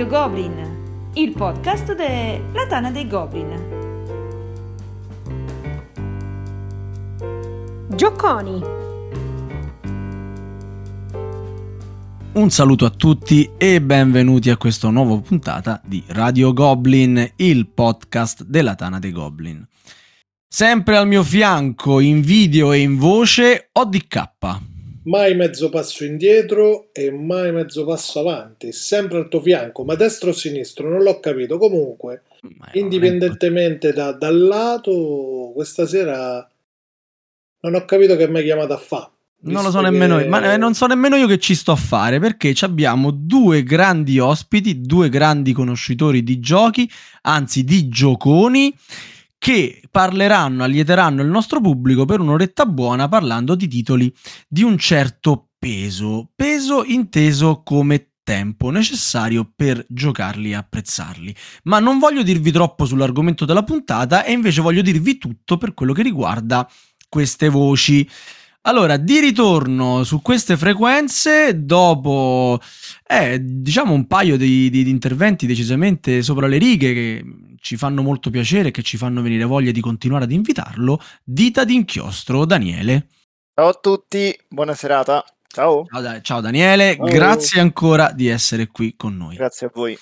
Radio Goblin, il podcast della Tana dei Goblin. Gioconi. Un saluto a tutti e benvenuti a questa nuova puntata di Radio Goblin, il podcast della Tana dei Goblin. Sempre al mio fianco, in video e in voce, ODK mai mezzo passo indietro e mai mezzo passo avanti, sempre al tuo fianco, ma destro o sinistro, non l'ho capito. Comunque, indipendentemente da, dal lato, questa sera non ho capito che mi hai chiamato a fa. Non lo so nemmeno che... io, ma eh, non so nemmeno io che ci sto a fare perché abbiamo due grandi ospiti, due grandi conoscitori di giochi, anzi di gioconi che parleranno, allieteranno il nostro pubblico per un'oretta buona parlando di titoli di un certo peso, peso inteso come tempo necessario per giocarli e apprezzarli. Ma non voglio dirvi troppo sull'argomento della puntata e invece voglio dirvi tutto per quello che riguarda queste voci. Allora, di ritorno su queste frequenze, dopo eh, diciamo un paio di, di, di, interventi decisamente sopra le righe che ci fanno molto piacere e che ci fanno venire voglia di continuare ad invitarlo, dita d'inchiostro Daniele. Ciao a tutti, buona serata. Ciao. Ciao, ciao Daniele, ciao. grazie ancora di essere qui con noi. Grazie a voi.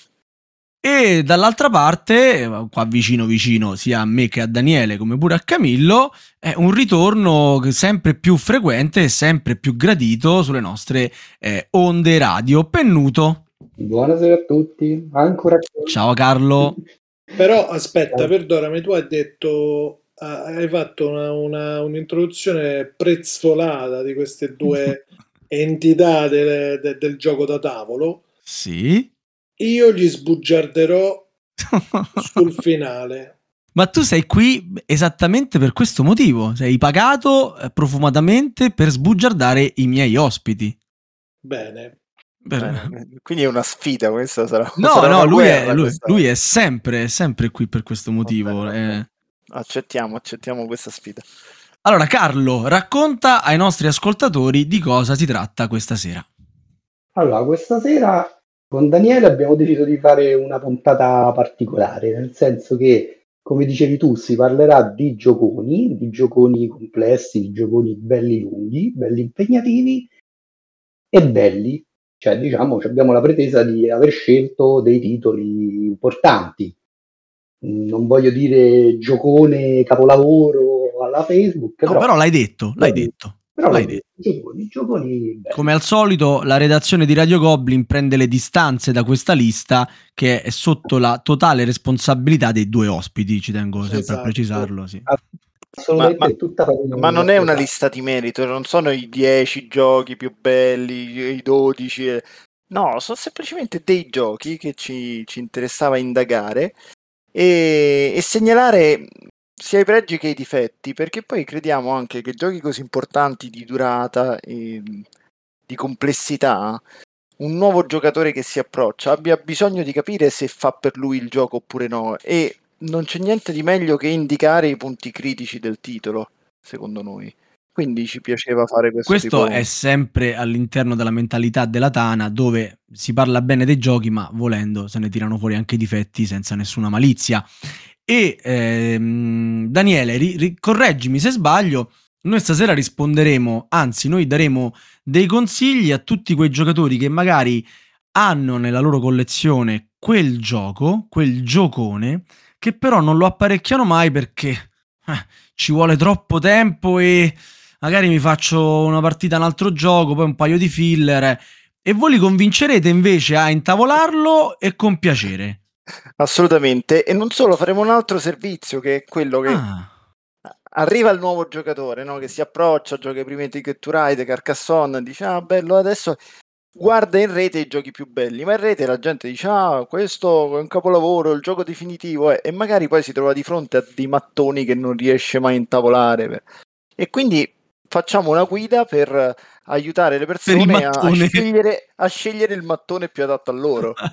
E dall'altra parte, qua vicino vicino sia a me che a Daniele, come pure a Camillo, è un ritorno sempre più frequente e sempre più gradito sulle nostre eh, onde radio. Pennuto. Buonasera a tutti, ancora Ciao Carlo. Però aspetta, perdonami, tu hai detto, hai fatto una, una, un'introduzione prezzolata di queste due entità de, de, del gioco da tavolo. Sì io gli sbugiarderò sul finale. Ma tu sei qui esattamente per questo motivo. Sei pagato eh, profumatamente per sbugiardare i miei ospiti. Bene. Bene. Quindi è una sfida questa sarà. No, sarà no, lui è, lui, lui è, sempre, sempre qui per questo motivo. Vabbè, eh. Accettiamo, accettiamo questa sfida. Allora, Carlo, racconta ai nostri ascoltatori di cosa si tratta questa sera. Allora, questa sera con Daniele abbiamo deciso di fare una puntata particolare, nel senso che, come dicevi tu, si parlerà di gioconi, di gioconi complessi, di gioconi belli lunghi, belli impegnativi e belli. Cioè, diciamo, abbiamo la pretesa di aver scelto dei titoli importanti. Non voglio dire giocone capolavoro alla Facebook. No, però, però l'hai detto, l'hai detto. Però l'hai detto. Gioconi, gioconi Come al solito, la redazione di Radio Goblin prende le distanze da questa lista che è sotto la totale responsabilità dei due ospiti. Ci tengo sempre esatto. a precisarlo. Sì. Ma, ma, ma, non è una lista di merito, non sono i 10 giochi più belli, i 12. Eh. No, sono semplicemente dei giochi che ci, ci interessava indagare e, e segnalare sia i pregi che i difetti, perché poi crediamo anche che giochi così importanti di durata e di complessità, un nuovo giocatore che si approccia abbia bisogno di capire se fa per lui il gioco oppure no e non c'è niente di meglio che indicare i punti critici del titolo, secondo noi. Quindi ci piaceva fare questo. Questo tipo... è sempre all'interno della mentalità della Tana, dove si parla bene dei giochi, ma volendo se ne tirano fuori anche i difetti senza nessuna malizia. E ehm, Daniele, ri- correggimi se sbaglio, noi stasera risponderemo, anzi noi daremo dei consigli a tutti quei giocatori che magari hanno nella loro collezione quel gioco, quel giocone, che però non lo apparecchiano mai perché eh, ci vuole troppo tempo e magari mi faccio una partita un altro gioco, poi un paio di filler e voi li convincerete invece a intavolarlo e con piacere. Assolutamente, e non solo, faremo un altro servizio che è quello che ah. arriva il nuovo giocatore no? che si approccia, gioca i primi Ticket to Ride, Carcassonne, dice ah bello adesso guarda in rete i giochi più belli, ma in rete la gente dice ah questo è un capolavoro, il gioco definitivo è, e magari poi si trova di fronte a dei mattoni che non riesce mai a intavolare. E quindi facciamo una guida per aiutare le persone a, scegliere, a, scegliere, il mattone più adatto a loro.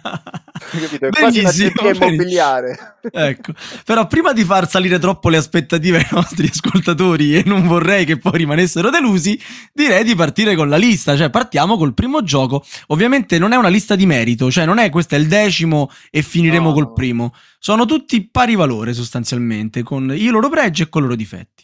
Capito? È quasi una immobiliare. ecco. Però prima di far salire troppo le aspettative ai nostri ascoltatori e non vorrei che poi rimanessero delusi, direi di partire con la lista, cioè partiamo col primo gioco. Ovviamente non è una lista di merito, cioè non è questo è il decimo e finiremo no, col primo. Sono tutti pari valore sostanzialmente, con i loro pregi e con i loro difetti.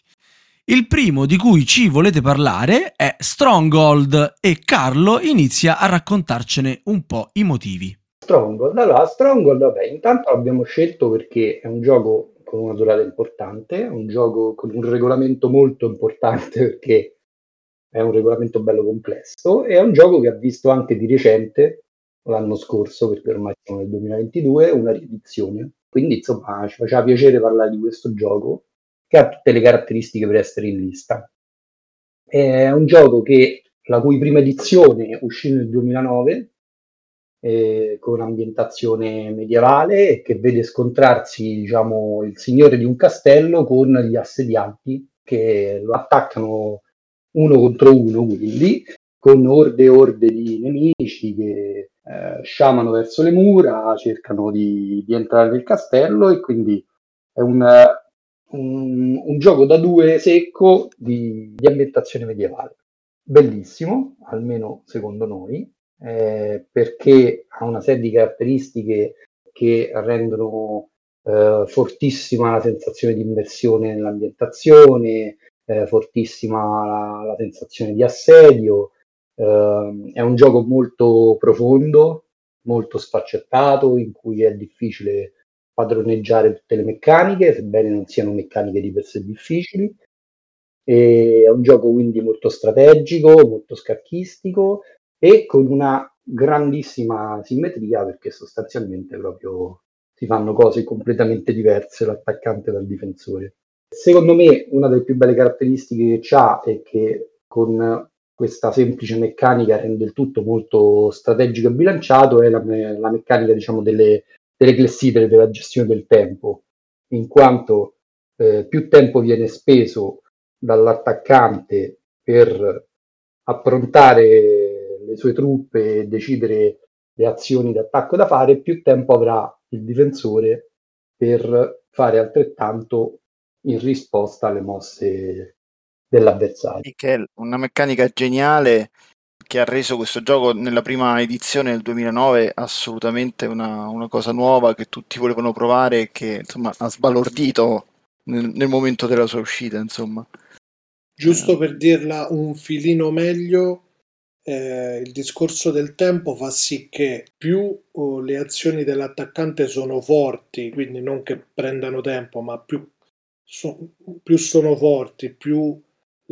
Il primo di cui ci volete parlare è Stronghold e Carlo inizia a raccontarcene un po' i motivi. Stronghold, allora Stronghold, vabbè, intanto l'abbiamo scelto perché è un gioco con una durata importante, un gioco con un regolamento molto importante perché è un regolamento bello complesso e è un gioco che ha visto anche di recente, l'anno scorso, perché ormai siamo nel 2022, una riedizione. Quindi insomma ci faceva piacere parlare di questo gioco che ha tutte le caratteristiche per essere in lista. È un gioco che, la cui prima edizione uscì nel 2009 eh, con ambientazione medievale che vede scontrarsi diciamo, il signore di un castello con gli assedianti che lo attaccano uno contro uno, quindi con orde e orde di nemici che eh, sciamano verso le mura, cercano di, di entrare nel castello e quindi è un, un, un gioco da due secco di, di, ambientazione medievale. Bellissimo, almeno secondo noi, eh, perché ha una serie di caratteristiche che rendono eh, fortissima la sensazione di immersione nell'ambientazione, eh, fortissima la, la, sensazione di assedio. Eh, è un gioco molto profondo, molto sfaccettato, in cui è difficile padroneggiare tutte le meccaniche, sebbene non siano meccaniche di per sé difficili. E è un gioco quindi molto strategico, molto scacchistico e con una grandissima simmetria perché sostanzialmente proprio si fanno cose completamente diverse l'attaccante dal difensore. Secondo me una delle più belle caratteristiche che ha è che con questa semplice meccanica rende il tutto molto strategico e bilanciato è la, la meccanica diciamo delle delle clessidre della gestione del tempo, in quanto eh, più tempo viene speso dall'attaccante per approntare le sue truppe e decidere le azioni d'attacco da fare, più tempo avrà il difensore per fare altrettanto in risposta alle mosse dell'avversario. Che è una meccanica geniale che ha reso questo gioco nella prima edizione del 2009 assolutamente una, una cosa nuova che tutti volevano provare e che insomma ha sbalordito nel, nel momento della sua uscita insomma. Giusto per dirla un filino meglio eh, il discorso del tempo fa sì che più oh, le azioni dell'attaccante sono forti, quindi non che prendano tempo, ma più, so, più sono forti, più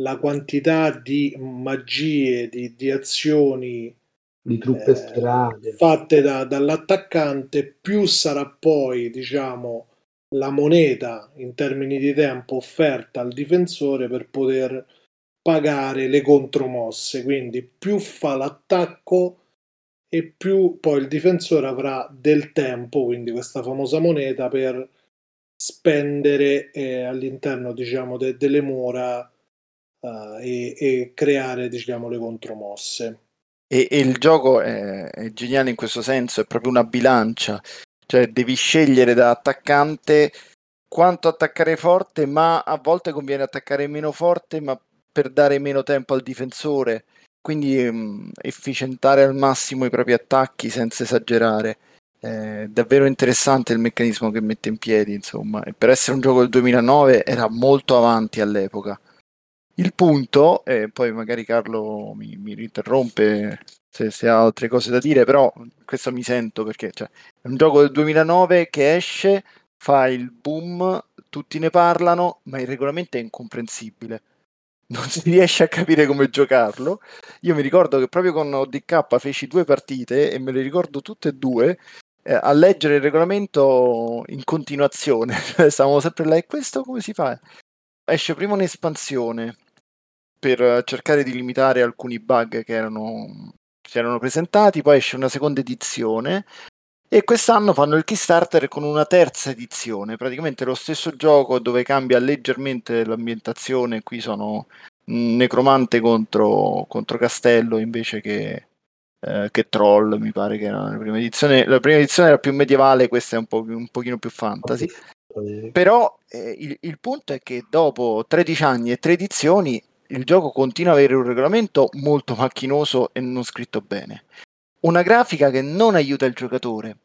la quantità di magie, di, di azioni di truppe eh, fatte da, dall'attaccante, più sarà poi, diciamo, la moneta in termini di tempo offerta al difensore per poter pagare le contromosse. Quindi più fa l'attacco e più poi il difensore avrà del tempo, quindi questa famosa moneta per spendere eh, all'interno, diciamo, de- delle mura uh, e, e, creare diciamo, le contromosse. E, e il gioco è, è, geniale in questo senso, è proprio una bilancia, cioè devi scegliere da attaccante quanto attaccare forte, ma a volte conviene attaccare meno forte, ma per dare meno tempo al difensore, quindi um, efficientare al massimo i propri attacchi senza esagerare. È davvero interessante il meccanismo che mette in piedi, insomma, e per essere un gioco del 2009 era molto avanti all'epoca. Il punto, e poi magari Carlo mi, mi interrompe se, se, ha altre cose da dire, però questo mi sento perché cioè, è un gioco del 2009 che esce, fa il boom, tutti ne parlano, ma il regolamento è incomprensibile. Non si riesce a capire come giocarlo. Io mi ricordo che proprio con ODK feci due partite e me le ricordo tutte e due eh, a leggere il regolamento in continuazione. Stavamo sempre là e questo come si fa? Esce prima un'espansione per cercare di limitare alcuni bug che erano, si erano presentati, poi esce una seconda edizione e quest'anno fanno il Kickstarter con una terza edizione, praticamente lo stesso gioco dove cambia leggermente l'ambientazione, qui sono necromante contro, contro Castello invece che, eh, che Troll, mi pare che era la prima edizione. La prima edizione era più medievale, questa è un, po', un pochino più fantasy. Però eh, il, il punto è che dopo 13 anni e 3 edizioni il gioco continua ad avere un regolamento molto macchinoso e non scritto bene. Una grafica che non aiuta il giocatore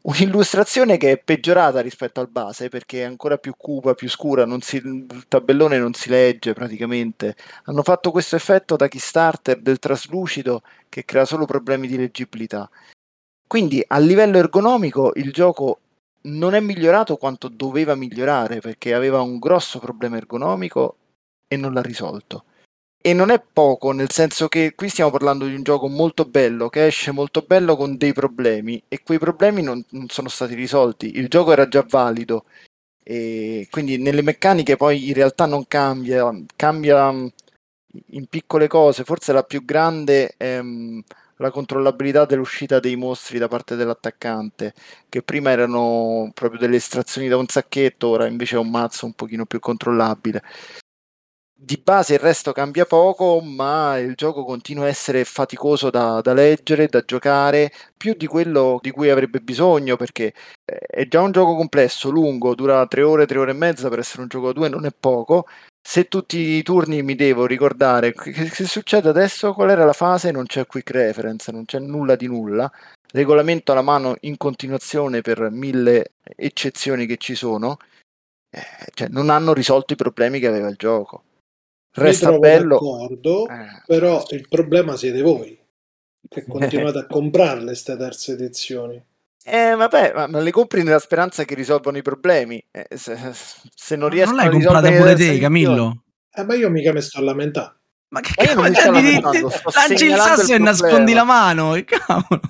Un'illustrazione che è peggiorata rispetto al base perché è ancora più cupa, più scura, si, il tabellone non si legge praticamente. Hanno fatto questo effetto da Kickstarter del traslucido che crea solo problemi di leggibilità. Quindi a livello ergonomico il gioco non è migliorato quanto doveva migliorare perché aveva un grosso problema ergonomico e non l'ha risolto. E non è poco, nel senso che qui stiamo parlando di un gioco molto bello, che esce molto bello con dei problemi, e quei problemi non, non sono stati risolti. Il gioco era già valido, e quindi nelle meccaniche poi in realtà non cambia, cambia mm, in piccole cose. Forse la più grande è mm, la controllabilità dell'uscita dei mostri da parte dell'attaccante, che prima erano proprio delle estrazioni da un sacchetto, ora invece è un mazzo un pochino più controllabile di base il resto cambia poco, ma il gioco continua a essere faticoso da, da, leggere, da giocare, più di quello di cui avrebbe bisogno, perché eh, è già un gioco complesso, lungo, dura tre ore, tre ore e mezza per essere un gioco a due, non è poco. Se tutti i turni mi devo ricordare che, che succede adesso, qual era la fase, non c'è quick reference, non c'è nulla di nulla. Regolamento alla mano in continuazione per mille eccezioni che ci sono. Eh, cioè, non hanno risolto i problemi che aveva il gioco. Resta bello. D'accordo, eh, però il problema siete voi che continuate a comprarle queste terze edizioni. Eh, vabbè, ma, ma, le compri nella speranza che risolvano i problemi. Eh, se, se, non riescono non a risolvere pure te, Camillo. Eh, ma io mica mi sto a lamentare. Ma che cavolo, lanci il sasso e nascondi la mano, cavolo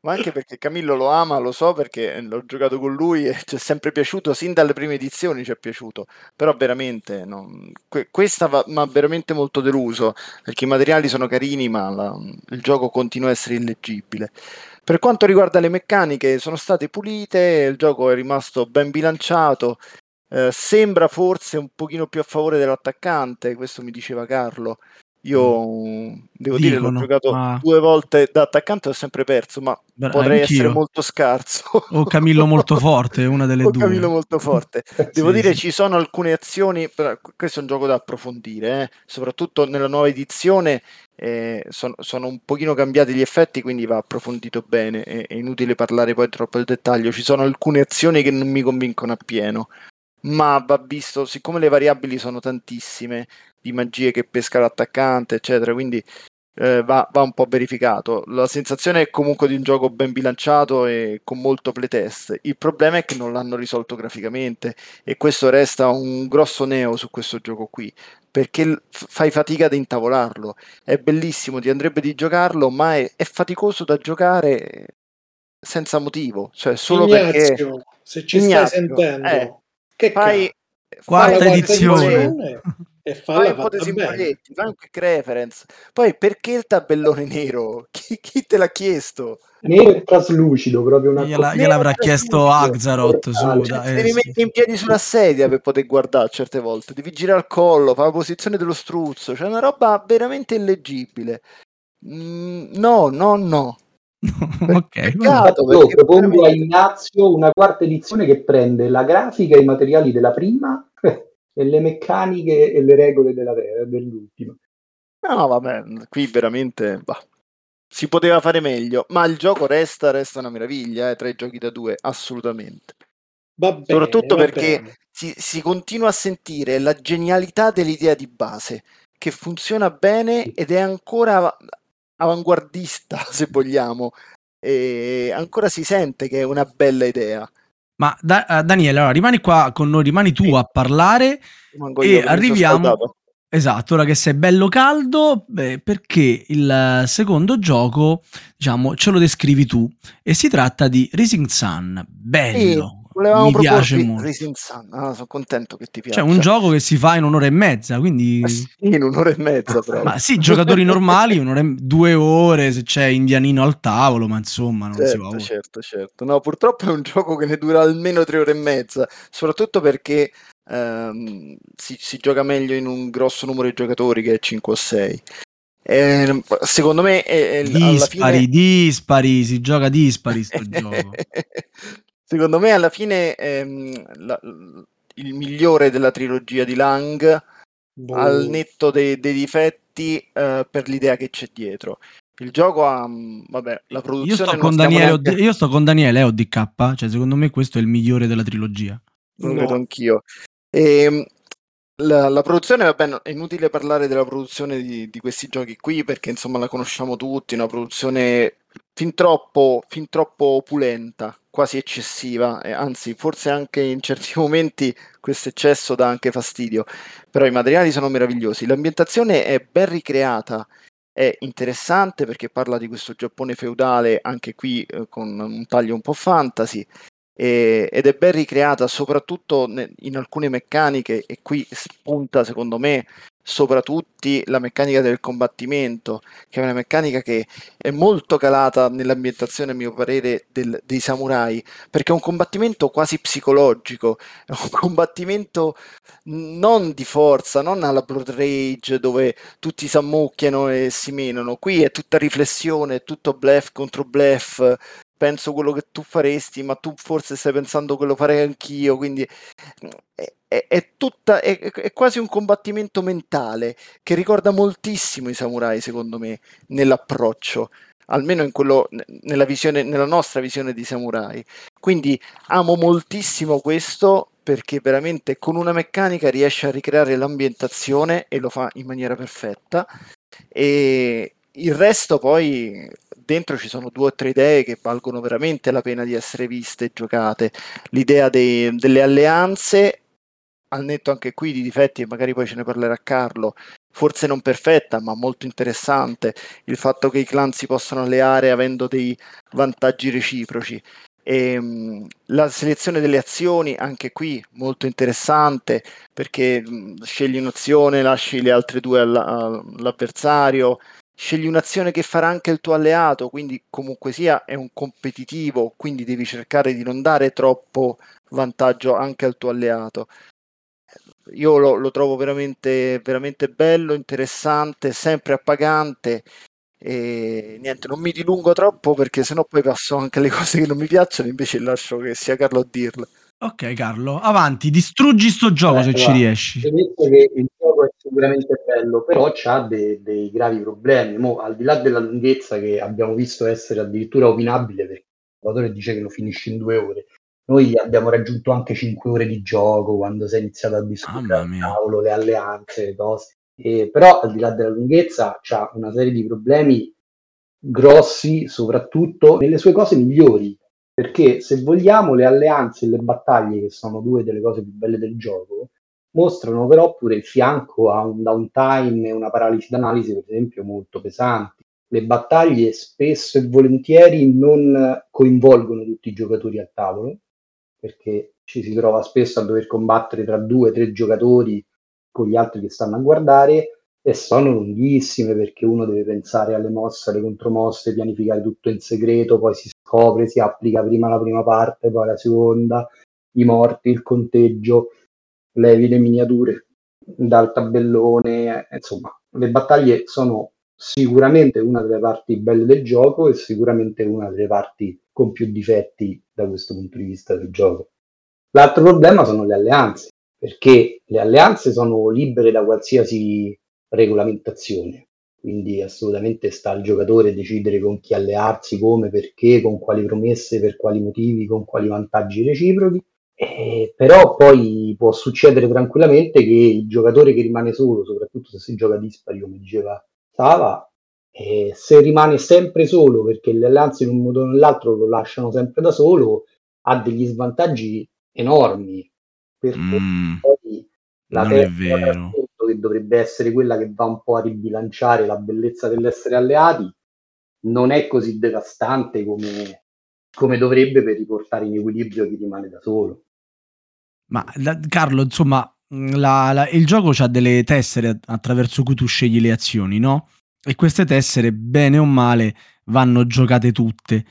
ma anche perché Camillo lo ama, lo so perché l'ho giocato con lui e ci è sempre piaciuto, sin dalle prime edizioni ci è piaciuto, però veramente no, que- questa mi ha veramente molto deluso perché i materiali sono carini ma la, il gioco continua a essere illeggibile. Per quanto riguarda le meccaniche sono state pulite, il gioco è rimasto ben bilanciato, eh, sembra forse un pochino più a favore dell'attaccante, questo mi diceva Carlo, io mm, devo Dicono, dire, l'ho giocato ma... due volte da attaccante e ho sempre perso, ma Beh, potrei anch'io. essere molto scarso. O Camillo molto forte, una delle o due. Camillo molto forte. Devo sì, dire, sì. ci sono alcune azioni, questo è un gioco da approfondire, eh? soprattutto nella nuova edizione eh, sono, sono, un pochino cambiati gli effetti, quindi va approfondito bene, è, è inutile parlare poi troppo del dettaglio. Ci sono alcune azioni che non mi convincono appieno ma va visto, siccome le variabili sono tantissime, di magie che pesca l'attaccante, eccetera, quindi eh, va, va, un po' verificato. La sensazione è comunque di un gioco ben bilanciato e con molto playtest. Il problema è che non l'hanno risolto graficamente e questo resta un grosso neo su questo gioco qui, perché fai fatica ad intavolarlo. È bellissimo, ti andrebbe di giocarlo, ma è, è faticoso da giocare senza motivo, cioè solo Ignazio, perché... Se ci Ignazio, stai sentendo, eh, che fai, quarta edizione e fai po' di simbololetti, fai un quick reference. Poi perché il tabellone nero? Chi, chi te l'ha chiesto? Nero e traslucido, proprio una Gliela, gliel'avrà chiesto Axaroth su, ah, cioè, devi mettere in piedi sulla sedia per poter guardare certe volte, devi girare il collo, fare la posizione dello struzzo, cioè una roba veramente illeggibile. Mm, no, no, no. Ok, Peccato, io propongo a Ignazio una quarta edizione che prende la grafica e i materiali della prima e le meccaniche e le regole della, dell'ultima. No, vabbè, qui veramente bah, si poteva fare meglio, ma il gioco resta, resta una meraviglia, eh, tra i giochi da due, assolutamente. Bene, Soprattutto perché si, si, continua a sentire la genialità dell'idea di base, che funziona bene ed è ancora avanguardista, se vogliamo, e ancora si sente che è una bella idea. Ma da, uh, Daniele, allora rimani qua con noi, rimani tu sì. a parlare e arriviamo. Esatto, ora che sei bello caldo, beh, perché il secondo gioco, diciamo, ce lo descrivi tu e si tratta di Rising Sun. Bello. Volevamo mi piace molto. Rising Sun, ah, sono contento che ti piace. Cioè, un gioco che si fa in un'ora e mezza, quindi... Sì, in un'ora e mezza, però. ma sì, giocatori normali, un'ora e... due ore se c'è indianino al tavolo, ma insomma, non certo, si va. Certo, certo. No, purtroppo è un gioco che ne dura almeno tre ore e mezza, soprattutto perché ehm, si, si, gioca meglio in un grosso numero di giocatori che 5 o 6. Eh, secondo me è, dispari, fine... dispari, si gioca dispari sto gioco. Secondo me alla fine ehm, la, il migliore della trilogia di Lang boh. al netto dei, dei difetti eh, per l'idea che c'è dietro. Il gioco ha, mm, vabbè, la produzione... Io sto, con Daniele, neanche... io sto con Daniele ODK, cioè secondo me questo è il migliore della trilogia. Lo no. credo anch'io. E, ehm, la, la, produzione, vabbè, è inutile parlare della produzione di, di, questi giochi qui perché insomma la conosciamo tutti, una produzione fin troppo, fin troppo opulenta, quasi eccessiva, e anzi forse anche in certi momenti questo eccesso dà anche fastidio, però i materiali sono meravigliosi, l'ambientazione è ben ricreata, è interessante perché parla di questo Giappone feudale anche qui eh, con un taglio un po' fantasy e, ed è ben ricreata soprattutto in alcune meccaniche e qui spunta secondo me soprattutto la meccanica del combattimento, che è una meccanica che è molto calata nell'ambientazione, a mio parere, del, dei samurai, perché è un combattimento quasi psicologico, è un combattimento non di forza, non alla Blood Rage dove tutti si ammucchiano e si menano, qui è tutta riflessione, è tutto bluff contro bluff, penso quello che tu faresti, ma tu forse stai pensando che lo farei anch'io, quindi è, è, è, tutta, è, quasi un combattimento mentale che ricorda moltissimo i samurai, secondo me, nell'approccio, almeno in quello, nella, visione, nella nostra visione di samurai. Quindi amo moltissimo questo perché veramente con una meccanica riesce a ricreare l'ambientazione e lo fa in maniera perfetta. E il resto poi dentro ci sono due o tre idee che valgono veramente la pena di essere viste e giocate. L'idea dei, delle alleanze, al netto anche qui di difetti, e magari poi ce ne parlerà Carlo, forse non perfetta, ma molto interessante. Il fatto che i clan si possano alleare avendo dei vantaggi reciproci. E, ehm, la selezione delle azioni, anche qui molto interessante perché mh, scegli un'azione, lasci le altre due all'avversario scegli un'azione che farà anche il tuo alleato, quindi comunque sia è un competitivo, quindi devi cercare di non dare troppo vantaggio anche al tuo alleato. Io lo, lo trovo veramente, veramente bello, interessante, sempre appagante. E niente, non mi dilungo troppo perché sennò poi passo anche le cose che non mi piacciono, invece lascio che sia Carlo a dirle. Ok, Carlo, avanti, distruggi sto gioco eh, se ci riesci. Il gioco è sicuramente bello, però ha de- dei gravi problemi. Mo, al di là della lunghezza che abbiamo visto essere addirittura opinabile, perché il giocatore dice che lo finisce in due ore. Noi abbiamo raggiunto anche cinque ore di gioco quando si è iniziato a discutere al tavolo, le alleanze, le cose. E, però al di là della lunghezza c'ha una serie di problemi grossi, soprattutto nelle sue cose migliori perché se vogliamo le alleanze e le battaglie, che sono due delle cose più belle del gioco, mostrano però pure il fianco a un downtime e una paralisi d'analisi, per esempio, molto pesanti. Le battaglie spesso e volentieri non coinvolgono tutti i giocatori a tavolo, perché ci si trova spesso a dover combattere tra due o tre giocatori con gli altri che stanno a guardare e sono lunghissime perché uno deve pensare alle mosse, alle contromosse, pianificare tutto in segreto, poi si scopre, si applica prima la prima parte, poi la seconda, i morti, il conteggio, levi le miniature dal tabellone, insomma, le battaglie sono sicuramente una delle parti belle del gioco e sicuramente una delle parti con più difetti da questo punto di vista del gioco. L'altro problema sono le alleanze, perché le alleanze sono libere da qualsiasi regolamentazione. Quindi assolutamente sta al giocatore decidere con chi allearsi, come, perché, con quali promesse, per quali motivi, con quali vantaggi reciprochi. Eh, però poi può succedere tranquillamente che il giocatore che rimane solo, soprattutto se si gioca dispari, come diceva Sava, eh, se rimane sempre solo perché le alleanze in un modo o nell'altro lo lasciano sempre da solo, ha degli svantaggi enormi. Perché mm, poi la non è vero dovrebbe essere quella che va un po' a ribilanciare la bellezza dell'essere alleati, non è così devastante come, come dovrebbe per riportare in equilibrio chi rimane da solo. Ma la, Carlo, insomma, la, la, il gioco ha delle tessere attraverso cui tu scegli le azioni, no? E queste tessere, bene o male, vanno giocate tutte.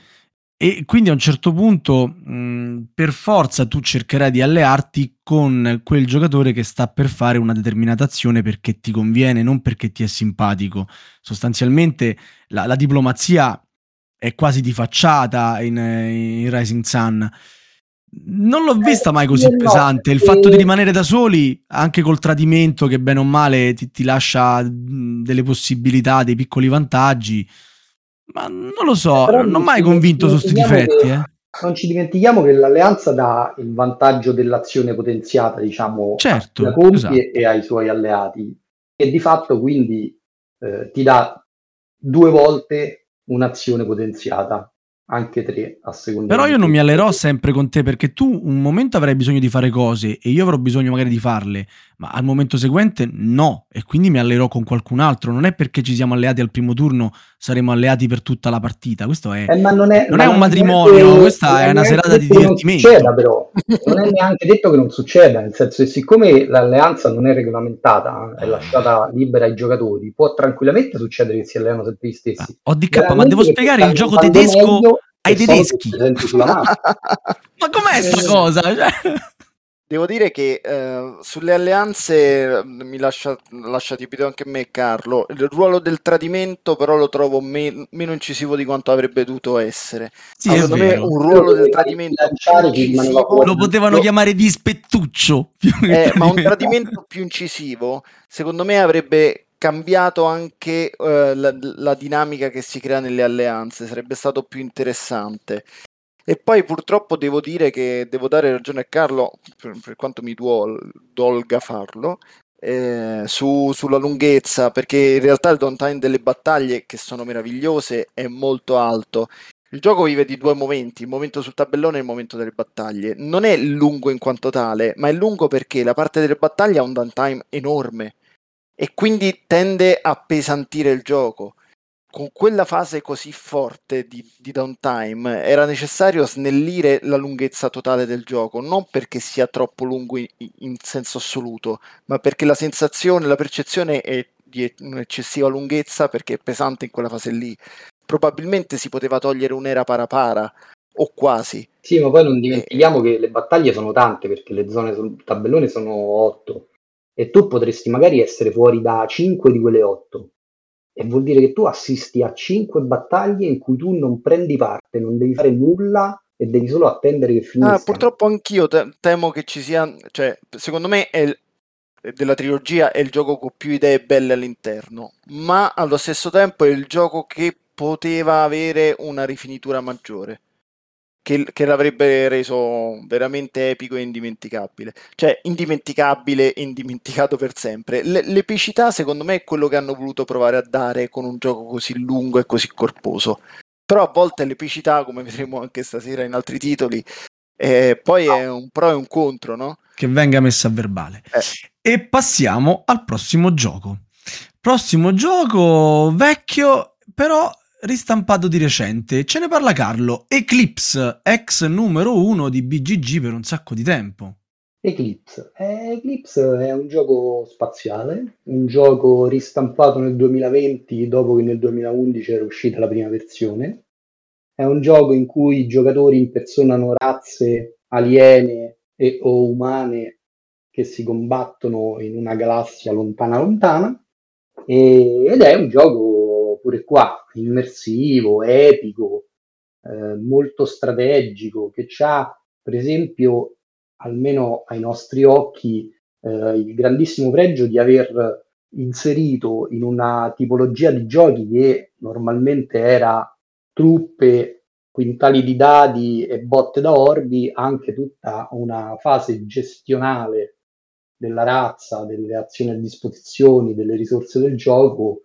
E quindi a un certo punto, mh, per forza, tu cercherai di allearti con quel giocatore che sta per fare una determinata azione perché ti conviene, non perché ti è simpatico. Sostanzialmente la, la diplomazia è quasi di facciata in, in Rising Sun. Non l'ho vista mai così pesante. Il fatto di rimanere da soli, anche col tradimento che bene o male ti, ti lascia delle possibilità, dei piccoli vantaggi ma non lo so, Però non ho mai convinto su questi difetti. Che, eh. Non ci dimentichiamo che l'alleanza dà il vantaggio dell'azione potenziata, diciamo, certo, a compie esatto. e ai suoi alleati, e di fatto quindi eh, ti dà due volte un'azione potenziata anche tre a seconda. Però io non mi allerò sempre con te perché tu un momento avrai bisogno di fare cose e io avrò bisogno magari di farle, ma al momento seguente no e quindi mi allerò con qualcun altro. Non è perché ci siamo alleati al primo turno saremo alleati per tutta la partita. Questo è, eh, non è, non è un matrimonio, che, questa è una serata di divertimento. Succeda, però. non è neanche detto che non succeda, nel senso che siccome l'alleanza non è regolamentata, è lasciata libera ai giocatori, può tranquillamente succedere che si alleano sempre gli stessi. Ah, DK, ma devo spiegare il gioco tedesco ai tedeschi. ma com'è sta eh. cosa? Cioè... Devo dire che eh, sulle alleanze mi lascia, lascia tipido anche me Carlo, il ruolo del tradimento però lo trovo me, meno incisivo di quanto avrebbe dovuto essere. Sì, Secondo me un ruolo del tradimento incisivo, lo potevano lo... chiamare dispettuccio. Eh, ma un tradimento più incisivo secondo me avrebbe cambiato anche uh, la, la, dinamica che si crea nelle alleanze, sarebbe stato più interessante. E poi purtroppo devo dire che devo dare ragione a Carlo, per, per quanto mi duol, dolga farlo, eh, su, sulla lunghezza, perché in realtà il downtime delle battaglie, che sono meravigliose, è molto alto. Il gioco vive di due momenti, il momento sul tabellone e il momento delle battaglie. Non è lungo in quanto tale, ma è lungo perché la parte delle battaglie ha un downtime enorme e quindi tende a pesantire il gioco. Con quella fase così forte di, di, downtime era necessario snellire la lunghezza totale del gioco, non perché sia troppo lungo in, in senso assoluto, ma perché la sensazione, la percezione è di un'eccessiva lunghezza perché è pesante in quella fase lì. Probabilmente si poteva togliere un'era para o quasi. Sì, ma poi non dimentichiamo e... che le battaglie sono tante perché le zone sul tabellone sono 8 e tu potresti magari essere fuori da 5 di quelle 8. E vuol dire che tu assisti a 5 battaglie in cui tu non prendi parte, non devi fare nulla e devi solo attendere che finisca. Ah, purtroppo anch'io te- temo che ci sia, cioè, secondo me è il, della trilogia è il gioco con più idee belle all'interno, ma allo stesso tempo è il gioco che poteva avere una rifinitura maggiore che, che, l'avrebbe reso veramente epico e indimenticabile. Cioè, indimenticabile e indimenticato per sempre. L- l'epicità, secondo me, è quello che hanno voluto provare a dare con un gioco così lungo e così corposo. Però a volte l'epicità, come vedremo anche stasera in altri titoli, eh, poi è un pro e un contro, no? Che venga messa a verbale. Eh. E passiamo al prossimo gioco. Prossimo gioco vecchio, però ristampato di recente. Ce ne parla Carlo. Eclipse, ex numero uno di BGG per un sacco di tempo. Eclipse. Eh, Eclipse è un gioco spaziale, un gioco ristampato nel 2020 dopo che nel 2011 era uscita la prima versione. È un gioco in cui i giocatori impersonano razze aliene e o umane che si combattono in una galassia lontana lontana e, ed è un gioco pure qua, immersivo, epico, eh, molto strategico, che ha, per esempio, almeno ai nostri occhi, eh, il grandissimo pregio di aver inserito in una tipologia di giochi che normalmente era truppe, quintali di dadi e botte da orbi, anche tutta una fase gestionale della razza, delle azioni a disposizione, delle risorse del gioco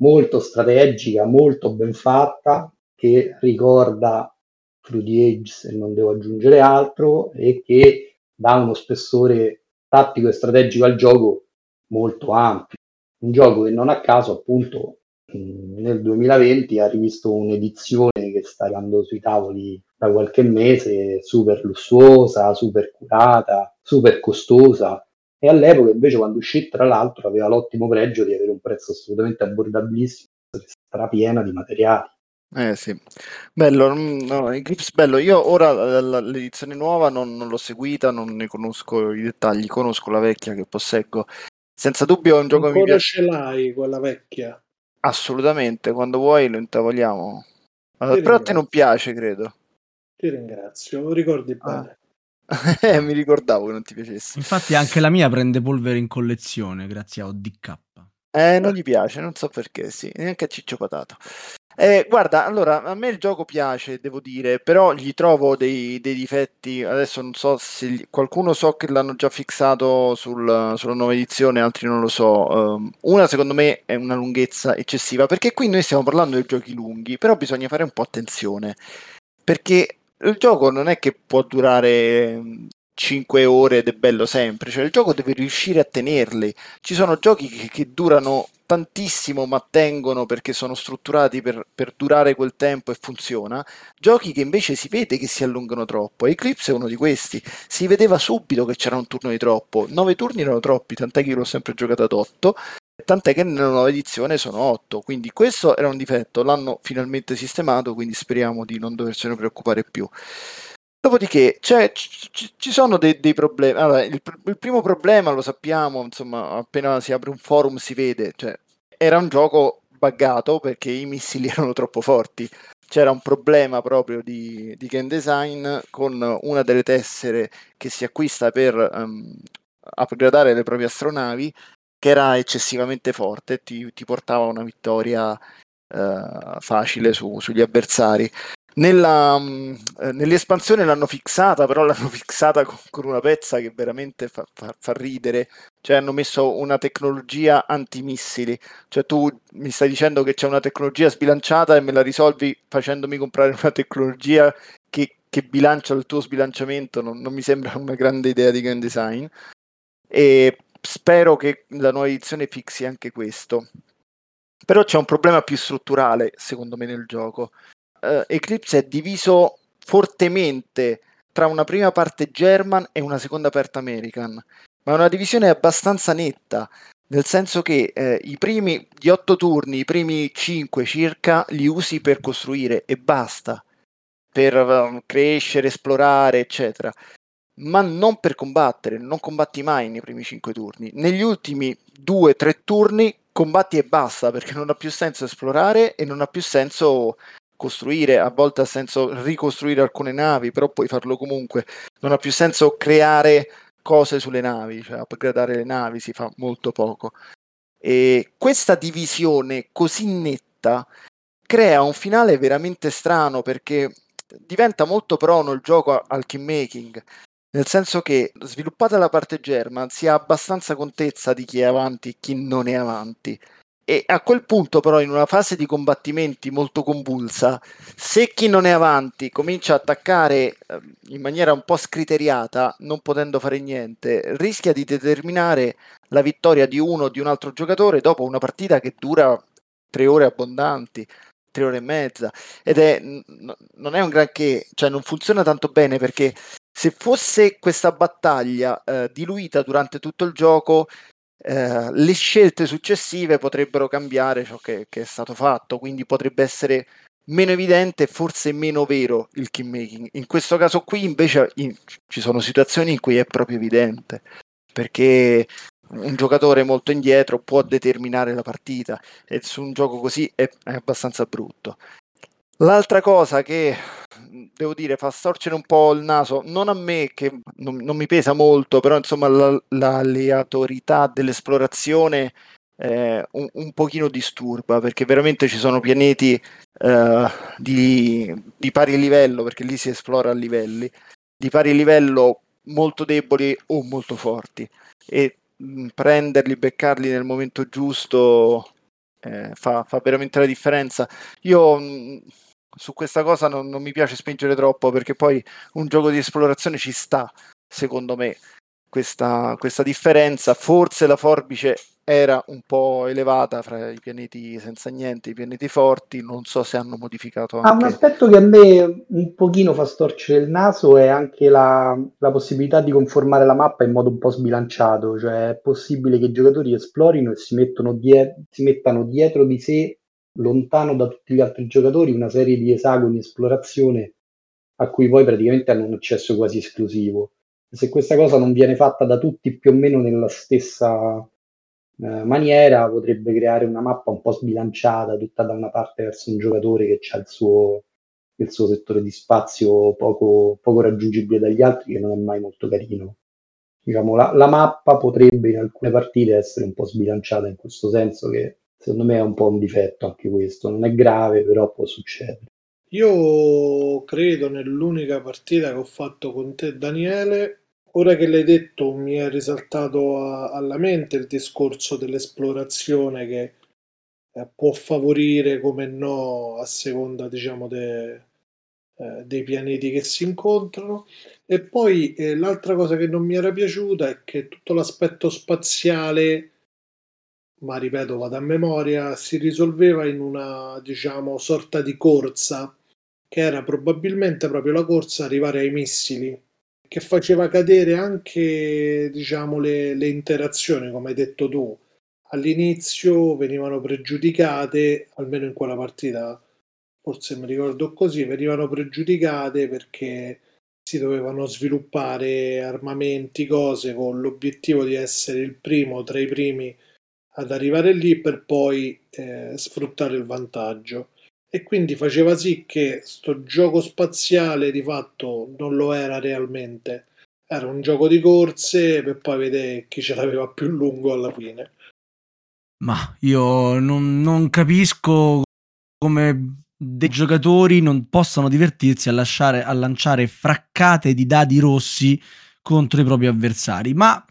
molto strategica, molto ben fatta, che ricorda True the Age, se non devo aggiungere altro, e che dà uno spessore tattico e strategico al gioco molto ampio. Un gioco che non a caso, appunto, nel 2020 ha rivisto un'edizione che sta andando sui tavoli da qualche mese, super lussuosa, super curata, super costosa, e all'epoca invece quando uscì tra l'altro aveva l'ottimo pregio di avere un prezzo assolutamente abbordabilissimo, strapiena di materiali. Eh sì, bello, mm, no, Eclipse bello. Io ora l'edizione nuova non, non l'ho seguita, non ne conosco i dettagli, conosco la vecchia che posseggo. Senza dubbio è un gioco che mi piace. ce l'hai quella vecchia? Assolutamente, quando vuoi lo intavoliamo. Allora, però a te non piace, credo. Ti ringrazio, lo ricordi bene. Ah. mi ricordavo che non ti piacesse. Infatti anche la mia prende polvere in collezione grazie a ODK. Eh, non gli piace, non so perché, sì, neanche a Ciccio Patato. Eh, guarda, allora, a me il gioco piace, devo dire, però gli trovo dei, dei difetti. Adesso non so se qualcuno so che l'hanno già fissato sul, sulla nuova edizione, altri non lo so. Um, una, secondo me, è una lunghezza eccessiva, perché qui noi stiamo parlando di giochi lunghi, però bisogna fare un po' attenzione, perché il gioco non è che può durare 5 ore ed è bello sempre, cioè il gioco deve riuscire a tenerli. Ci sono giochi che, che durano tantissimo ma tengono perché sono strutturati per, per, durare quel tempo e funziona, giochi che invece si vede che si allungano troppo. Eclipse è uno di questi, si vedeva subito che c'era un turno di troppo, 9 turni erano troppi, tant'è che io l'ho sempre giocato ad 8, tant'è che nella nuova edizione sono 8, quindi questo era un difetto, l'hanno finalmente sistemato, quindi speriamo di non doversene preoccupare più. Dopodiché c- ci sono dei, dei problemi. Allora, il, il, primo problema lo sappiamo, insomma, appena si apre un forum si vede, cioè, era un gioco buggato perché i missili erano troppo forti. C'era un problema proprio di, di game design con una delle tessere che si acquista per um, upgradare le proprie astronavi che era eccessivamente forte e ti, ti portava una vittoria uh, facile su, sugli avversari. Nella, um, nell'espansione l'hanno fissata, però l'hanno fissata con, con una pezza che veramente fa, fa, fa, ridere. Cioè hanno messo una tecnologia antimissili. Cioè tu mi stai dicendo che c'è una tecnologia sbilanciata e me la risolvi facendomi comprare una tecnologia che, che bilancia il tuo sbilanciamento. Non, non mi sembra una grande idea di game design. E spero che la nuova edizione fissi anche questo. Però c'è un problema più strutturale, secondo me, nel gioco. Uh, Eclipse è diviso fortemente tra una prima parte German e una seconda parte American, ma è una divisione abbastanza netta, nel senso che eh, i primi di otto turni, i primi cinque circa, li usi per costruire e basta, per uh, crescere, esplorare, eccetera, ma non per combattere, non combatti mai nei primi cinque turni. Negli ultimi due, tre turni combatti e basta, perché non ha più senso esplorare e non ha più senso costruire, a volte ha senso ricostruire alcune navi, però puoi farlo comunque. Non ha più senso creare cose sulle navi, cioè upgradare le navi si fa molto poco. E questa divisione così netta crea un finale veramente strano perché diventa molto prono il gioco al kingmaking. Nel senso che sviluppata la parte German si ha abbastanza contezza di chi è avanti e chi non è avanti. E a quel punto, però, in una fase di combattimenti molto convulsa, se chi non è avanti comincia a attaccare ehm, in maniera un po' scriteriata, non potendo fare niente, rischia di determinare la vittoria di uno o di un altro giocatore dopo una partita che dura tre ore abbondanti tre ore e mezza. Ed è non è un granché cioè non funziona tanto bene perché se fosse questa battaglia eh, diluita durante tutto il gioco eh, le scelte successive potrebbero cambiare ciò che, che, è stato fatto, quindi potrebbe essere meno evidente e forse meno vero il kingmaking. In questo caso qui invece in, ci sono situazioni in cui è proprio evidente, perché un giocatore molto indietro può determinare la partita e su un gioco così è, è abbastanza brutto. L'altra cosa che devo dire fa storcere un po' il naso, non a me che non, non mi pesa molto, però insomma la, l'aleatorietà dell'esplorazione eh, un, un, pochino disturba perché veramente ci sono pianeti eh, di, di pari livello, perché lì si esplora a livelli, di pari livello molto deboli o molto forti e mh, prenderli, beccarli nel momento giusto eh, fa, fa, veramente la differenza. Io mh, su questa cosa non, non, mi piace spingere troppo perché poi un gioco di esplorazione ci sta, secondo me, questa, questa differenza. Forse la forbice era un po' elevata fra i pianeti senza niente e i pianeti forti, non so se hanno modificato anche... Ah, un aspetto che a me un pochino fa storcere il naso è anche la, la possibilità di conformare la mappa in modo un po' sbilanciato, cioè è possibile che i giocatori esplorino e si, die- si mettano dietro di sé lontano da tutti gli altri giocatori una serie di esagoni esplorazione a cui poi praticamente hanno un accesso quasi esclusivo. Se questa cosa non viene fatta da tutti più o meno nella stessa eh, maniera, potrebbe creare una mappa un po' sbilanciata, tutta da una parte verso un giocatore che ha il suo, il suo settore di spazio poco, poco raggiungibile dagli altri, che non è mai molto carino. Diciamo, la, la mappa potrebbe in alcune partite essere un po' sbilanciata in questo senso che secondo me è un po' un difetto anche questo, non è grave, però può succedere. Io credo nell'unica partita che ho fatto con te, Daniele. Ora che l'hai detto, mi è risaltato a- alla mente il discorso dell'esplorazione che eh, può favorire, come no, a seconda, diciamo, de- eh, dei pianeti che si incontrano. E poi eh, l'altra cosa che non mi era piaciuta è che tutto l'aspetto spaziale ma ripeto, vado a memoria, si risolveva in una, diciamo, sorta di corsa, che era probabilmente proprio la corsa arrivare ai missili, che faceva cadere anche, diciamo, le, le interazioni, come hai detto tu. All'inizio venivano pregiudicate, almeno in quella partita, forse mi ricordo così, venivano pregiudicate perché si dovevano sviluppare armamenti, cose con l'obiettivo di essere il primo tra i primi ad arrivare lì per poi eh, sfruttare il vantaggio. E quindi faceva sì che sto gioco spaziale di fatto non lo era realmente. Era un gioco di corse per poi vedere chi ce l'aveva più lungo alla fine. Ma io non, non capisco come dei giocatori non possano divertirsi a, lasciare, a lanciare fraccate di dadi rossi contro i propri avversari. Ma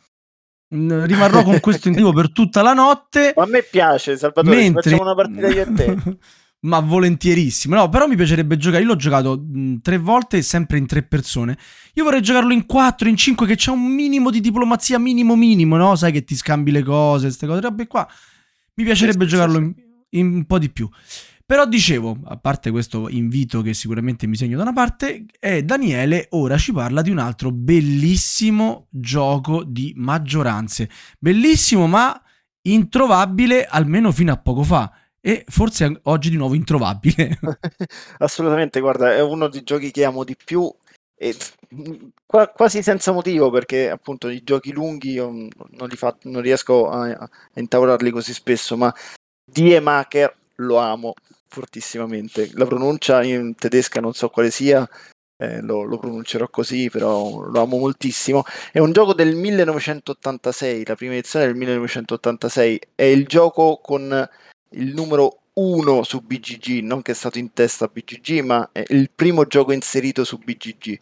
rimarrò con questo in tipo per tutta la notte. Ma a me piace, Salvatore, mentre... facciamo una partita io e te. Ma volentierissimo, no, però mi piacerebbe giocare. Io l'ho giocato mh, tre volte, sempre in tre persone. Io vorrei giocarlo in quattro, in cinque, che c'è un minimo di diplomazia, minimo, minimo, no? Sai che ti scambi le cose, queste cose, robe qua. Mi piacerebbe sì, giocarlo sì. In, in un po' di più. Però dicevo, a parte questo invito che sicuramente mi segno da una parte, è Daniele ora ci parla di un altro bellissimo gioco di maggioranze. Bellissimo ma introvabile almeno fino a poco fa e forse oggi di nuovo introvabile. Assolutamente, guarda, è uno dei giochi che amo di più e quasi senza motivo perché appunto i giochi lunghi io non, fa, non riesco a, a intavolarli così spesso, ma Die Maker lo amo fortissimamente. La pronuncia in tedesca non so quale sia, eh, lo, lo, pronuncerò così, però lo amo moltissimo. È un gioco del 1986, la prima edizione del 1986. È il gioco con il numero 1 su BGG, non che è stato in testa a BGG, ma è il primo gioco inserito su BGG.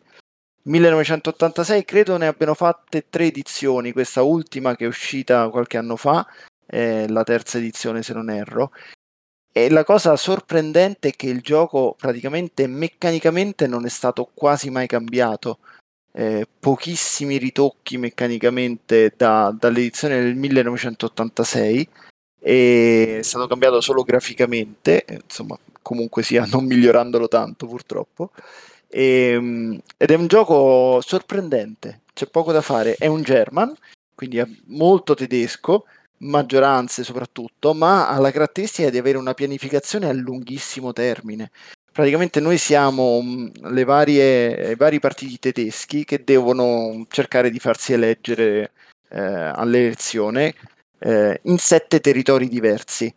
1986 credo ne abbiano fatte tre edizioni, questa ultima che è uscita qualche anno fa, è la terza edizione se non erro, e la cosa sorprendente è che il gioco praticamente meccanicamente non è stato quasi mai cambiato. Eh, pochissimi ritocchi meccanicamente da, dall'edizione del 1986 è stato cambiato solo graficamente, insomma comunque sia non migliorandolo tanto purtroppo. E, ehm, ed è un gioco sorprendente, c'è poco da fare, è un German, quindi è molto tedesco, maggioranze soprattutto, ma ha la caratteristica di avere una pianificazione a lunghissimo termine. Praticamente noi siamo mm, le varie, i vari partiti tedeschi che devono cercare di farsi eleggere eh, all'elezione eh, in sette territori diversi.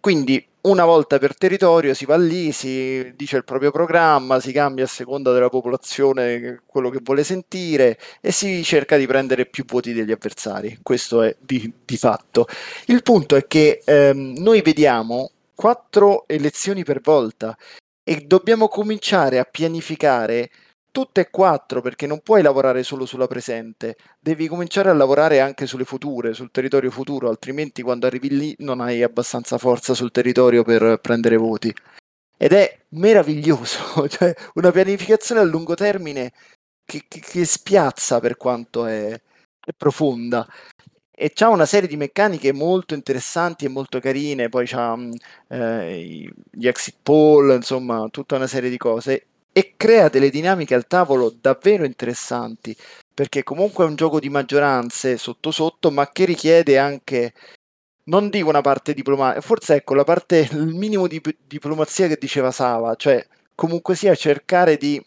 Quindi una volta per territorio si va lì, si dice il proprio programma, si cambia a seconda della popolazione quello che vuole sentire e si cerca di prendere più voti degli avversari. Questo è di, di fatto. Il punto è che ehm, noi vediamo quattro elezioni per volta e dobbiamo cominciare a pianificare tutte e quattro perché non puoi lavorare solo sulla presente, devi cominciare a lavorare anche sulle future, sul territorio futuro, altrimenti quando arrivi lì non hai abbastanza forza sul territorio per prendere voti. Ed è meraviglioso, cioè una pianificazione a lungo termine che, che, che spiazza per quanto è, è profonda e c'ha una serie di meccaniche molto interessanti e molto carine, poi c'ha mm, eh, gli exit poll, insomma, tutta una serie di cose e crea delle dinamiche al tavolo davvero interessanti, perché comunque è un gioco di maggioranze sotto sotto, ma che richiede anche non dico una parte diplomatica, forse ecco la parte, il minimo di diplomazia che diceva Sava, cioè comunque sia cercare di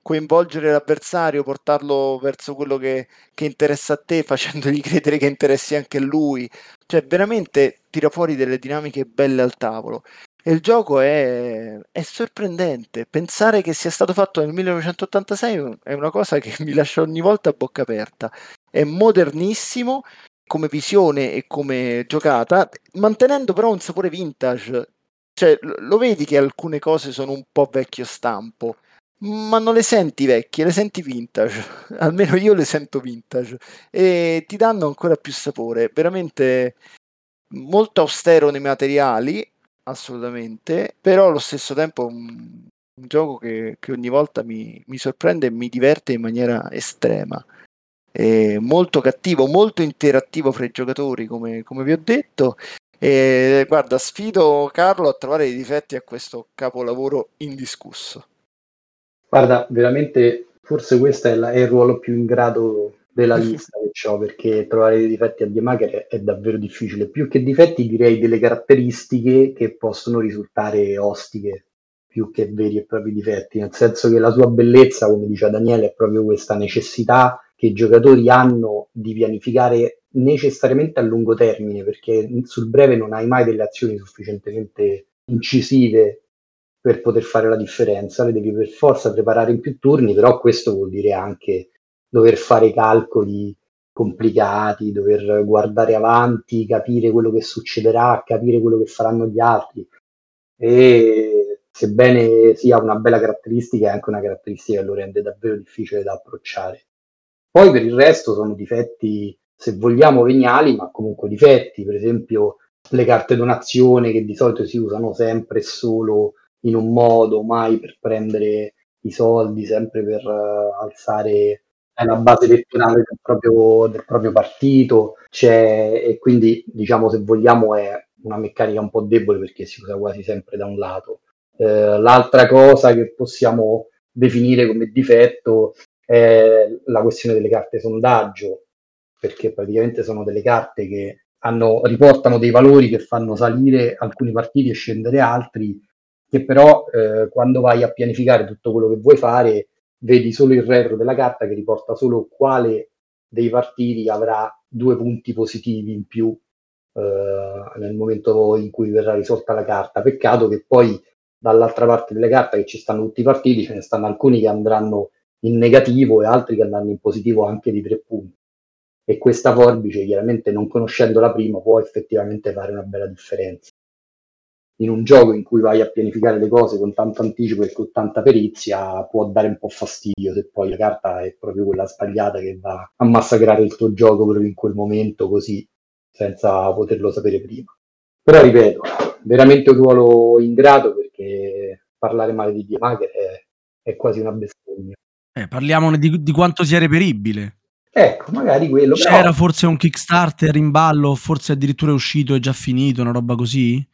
coinvolgere l'avversario, portarlo verso quello che, che, interessa a te, facendogli credere che interessi anche a lui. Cioè, veramente tira fuori delle dinamiche belle al tavolo. Il gioco è, è sorprendente. Pensare che sia stato fatto nel 1986 è una cosa che mi lascia ogni volta a bocca aperta. È modernissimo come visione e come giocata, mantenendo però un sapore vintage. Cioè, lo vedi che alcune cose sono un po' vecchio stampo ma non le senti vecchie, le senti vintage, almeno io le sento vintage e ti danno ancora più sapore, veramente molto austero nei materiali, assolutamente, però allo stesso tempo un, un gioco che, che, ogni volta mi, mi, sorprende e mi diverte in maniera estrema. È molto cattivo, molto interattivo fra i giocatori, come, come vi ho detto. E guarda, sfido Carlo a trovare i difetti a questo capolavoro indiscusso. Guarda, veramente forse questo è, la, è il ruolo più ingrato della lista che ho perché trovare dei difetti a Diemacher è, è davvero difficile. Più che difetti direi delle caratteristiche che possono risultare ostiche più che veri e propri difetti, nel senso che la sua bellezza, come diceva Daniele, è proprio questa necessità che i giocatori hanno di pianificare necessariamente a lungo termine, perché sul breve non hai mai delle azioni sufficientemente incisive per poter fare la differenza, le devi per forza preparare in più turni, però questo vuol dire anche dover fare calcoli complicati, dover guardare avanti, capire quello che succederà, capire quello che faranno gli altri. E sebbene sia una bella caratteristica, è anche una caratteristica che lo rende davvero difficile da approcciare. Poi per il resto sono difetti, se vogliamo, veniali, ma comunque difetti, per esempio le carte donazione che di solito si usano sempre e solo in un modo, mai per prendere i soldi, sempre per uh, alzare la base elettorale del proprio, del proprio partito. E quindi, diciamo, se vogliamo, è una meccanica un po' debole perché si usa quasi sempre da un lato. Eh, l'altra cosa che possiamo definire come difetto è la questione delle carte sondaggio, perché praticamente sono delle carte che hanno, riportano dei valori che fanno salire alcuni partiti e scendere altri che però eh, quando vai a pianificare tutto quello che vuoi fare vedi solo il retro della carta che riporta solo quale dei partiti avrà due punti positivi in più eh, nel momento in cui verrà risolta la carta. Peccato che poi dall'altra parte delle carte che ci stanno tutti i partiti, ce ne stanno alcuni che andranno in negativo e altri che andranno in positivo anche di tre punti. E questa forbice, chiaramente non conoscendola prima, può effettivamente fare una bella differenza in un gioco in cui vai a pianificare le cose con tanto anticipo e con tanta perizia può dare un po' fastidio se poi la carta è proprio quella sbagliata che va a massacrare il tuo gioco proprio in quel momento così senza poterlo sapere prima. Però ripeto, veramente un ruolo ingrato perché parlare male di Diemacher è, è quasi una bestemmia. Eh, parliamone di, di quanto sia reperibile. Ecco, magari quello. C'era però... forse un Kickstarter in ballo, forse addirittura è uscito e già finito, una roba così?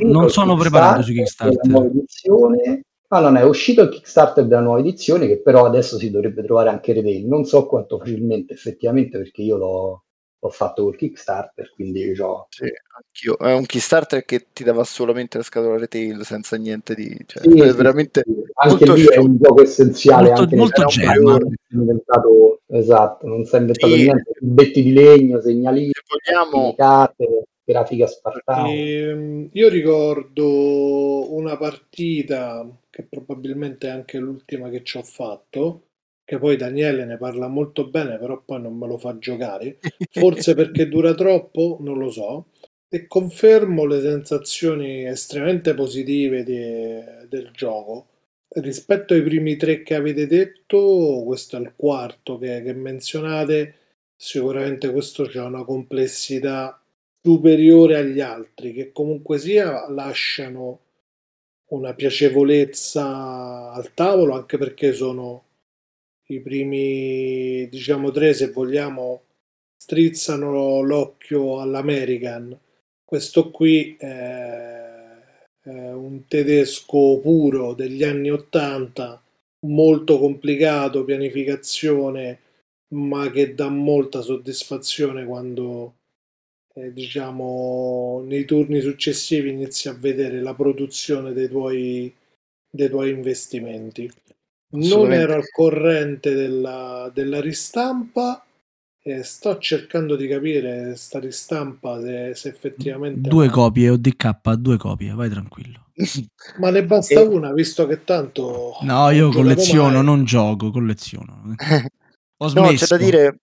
No, non sono preparato su Kickstarter. Edizione. Ah, non è uscito il Kickstarter della nuova edizione, che però adesso si dovrebbe trovare anche retail. Non so quanto facilmente, effettivamente, perché io l'ho, l'ho fatto col Kickstarter, quindi ho... Sì, anch'io. È un Kickstarter che ti dava solamente la scatola retail senza niente di... Cioè, sì, è veramente... Sì, anche lì è un gioco essenziale. Molto, anche molto Non inventato, esatto, non si è inventato sì. niente. Betti di legno, segnalini, vogliamo... carte grafica spartana. Ehm, io ricordo una partita che probabilmente è anche l'ultima che ci ho fatto, che poi Daniele ne parla molto bene, però poi non me lo fa giocare, forse perché dura troppo, non lo so, e confermo le sensazioni estremamente positive di, del gioco. Rispetto ai primi tre che avete detto, questo è il quarto che, che menzionate, sicuramente questo c'è una complessità superiore agli altri, che comunque sia lasciano una piacevolezza al tavolo, anche perché sono i primi, diciamo, tre, se vogliamo, strizzano l'occhio all'American. Questo qui è, un tedesco puro degli anni Ottanta, molto complicato, pianificazione, ma che dà molta soddisfazione quando eh, diciamo, nei turni successivi inizi a vedere la produzione dei tuoi, dei tuoi investimenti. Non ero al corrente della, della ristampa e sto cercando di capire sta ristampa se, se effettivamente... Due ha... copie ODK, due copie, vai tranquillo. Ma ne basta e... una, visto che tanto... No, io colleziono, mai. non gioco, colleziono. Ho smesso. No, c'è da dire,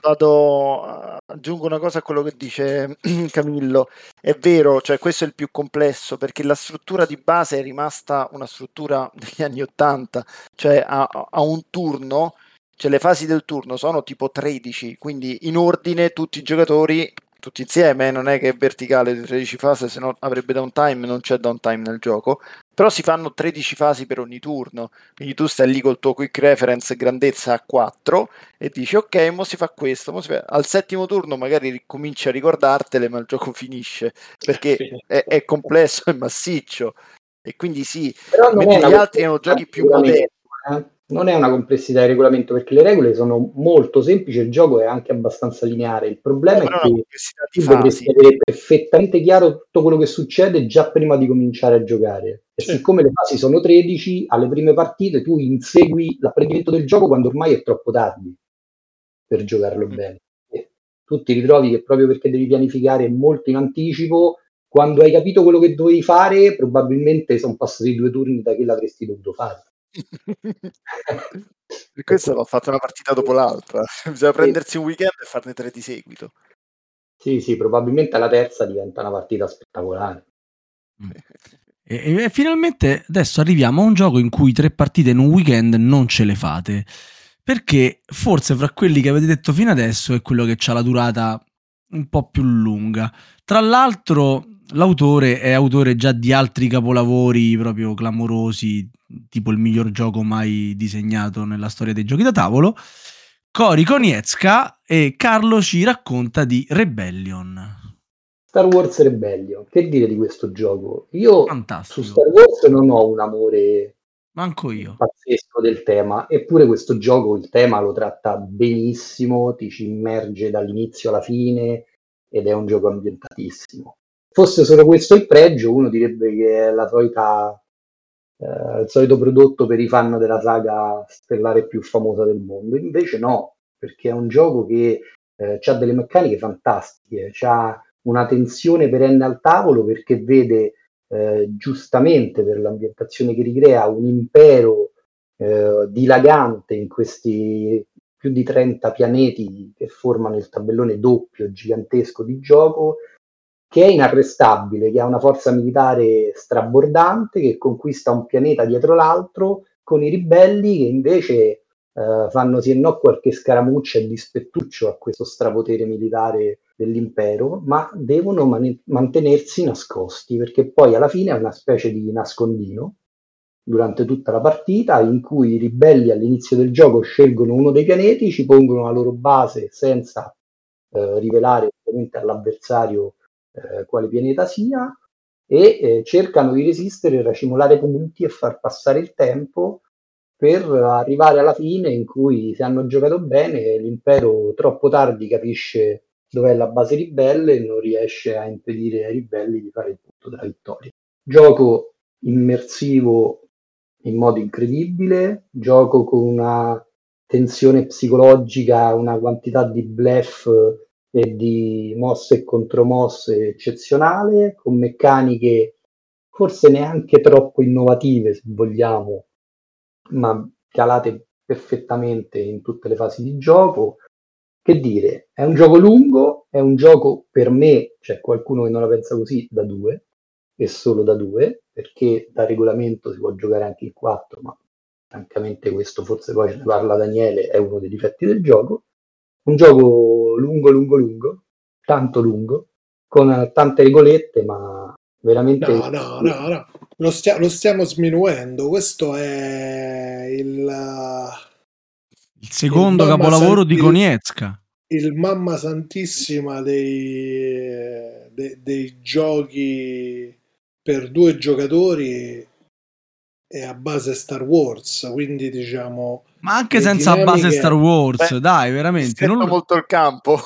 vado, aggiungo una cosa a quello che dice Camillo. È vero, cioè questo è il più complesso perché la struttura di base è rimasta una struttura degli anni 80, cioè a, a un turno, cioè le fasi del turno sono tipo 13, quindi in ordine tutti i giocatori tutti insieme, non è che è verticale di 13 fasi, se no avrebbe downtime, non c'è downtime nel gioco, però si fanno 13 fasi per ogni turno, quindi tu stai lì col tuo quick reference grandezza a 4 e dici ok, mo si fa questo, si fa... al settimo turno magari cominci a ricordartele, ma il gioco finisce, perché è, è complesso, è massiccio, e quindi sì, mentre gli altri hanno giochi più moderni. Eh? Non è una complessità di regolamento perché le regole sono molto semplici, il gioco è anche abbastanza lineare. Il problema no, è che tu dovresti avere perfettamente chiaro tutto quello che succede già prima di cominciare a giocare. E sì. siccome le fasi sono 13, alle prime partite tu insegui l'apprendimento del gioco quando ormai è troppo tardi per giocarlo mm. bene. E tu ti ritrovi che proprio perché devi pianificare molto in anticipo, quando hai capito quello che dovevi fare, probabilmente sono passati due turni da che l'avresti dovuto fare per questo l'ho fatta una partita dopo l'altra. Bisogna prendersi un weekend e farne tre di seguito. Sì, sì, probabilmente la terza diventa una partita spettacolare. Mm. E, e, finalmente adesso arriviamo a un gioco in cui tre partite in un weekend non ce le fate. Perché forse fra quelli che avete detto fino adesso è quello che ha la durata un po' più lunga. Tra l'altro, l'autore è autore già di altri capolavori proprio clamorosi, tipo il miglior gioco mai disegnato nella storia dei giochi da tavolo. Cory Konietzka e Carlo ci racconta di Rebellion. Star Wars Rebellion, che dire di questo gioco? Io Fantastico. su Star Wars non ho un amore Manco io. pazzesco del tema, eppure questo gioco il tema lo tratta benissimo, ti ci immerge dall'inizio alla fine ed è un gioco ambientatissimo. Fosse solo questo il pregio, uno direbbe che è la solita eh, il solito prodotto per i fan della saga stellare più famosa del mondo. Invece no, perché è un gioco che eh, ha delle meccaniche fantastiche, ha una tensione perenne al tavolo perché vede eh, giustamente per l'ambientazione che ricrea un impero eh, dilagante in questi più di 30 pianeti che formano il tabellone doppio gigantesco di gioco che è inarrestabile, che ha una forza militare strabordante, che conquista un pianeta dietro l'altro, con i ribelli che invece eh, fanno sì e no qualche scaramuccia e dispettuccio a questo strapotere militare dell'impero, ma devono man- mantenersi nascosti, perché poi alla fine è una specie di nascondino durante tutta la partita in cui i ribelli all'inizio del gioco scelgono uno dei pianeti, ci pongono la loro base senza eh, rivelare ovviamente all'avversario eh, quale pianeta sia e eh, cercano di resistere, racimolare punti e far passare il tempo per arrivare alla fine in cui se hanno giocato bene l'impero troppo tardi capisce dov'è la base ribelle e non riesce a impedire ai ribelli di fare il punto della vittoria. Gioco immersivo in modo incredibile, gioco con una tensione psicologica, una quantità di bluff e di mosse e contromosse eccezionale, con meccaniche forse neanche troppo innovative se vogliamo, ma calate perfettamente in tutte le fasi di gioco. Che dire, è un gioco lungo, è un gioco per me, c'è qualcuno che non la pensa così, da due, e solo da due, perché da regolamento si può giocare anche in quattro, ma francamente questo forse poi ne parla Daniele, è uno dei difetti del gioco. Un gioco lungo, lungo, lungo, tanto lungo, con tante regolette, ma veramente... No, no, no, no. Lo, stia- lo stiamo sminuendo. Questo è il... Il secondo il capolavoro Santi... di Konietzka. Il mamma santissima dei, dei, dei giochi per due giocatori è a base Star Wars, quindi diciamo... Ma anche senza base Star Wars, Beh, dai, veramente. Non molto il campo.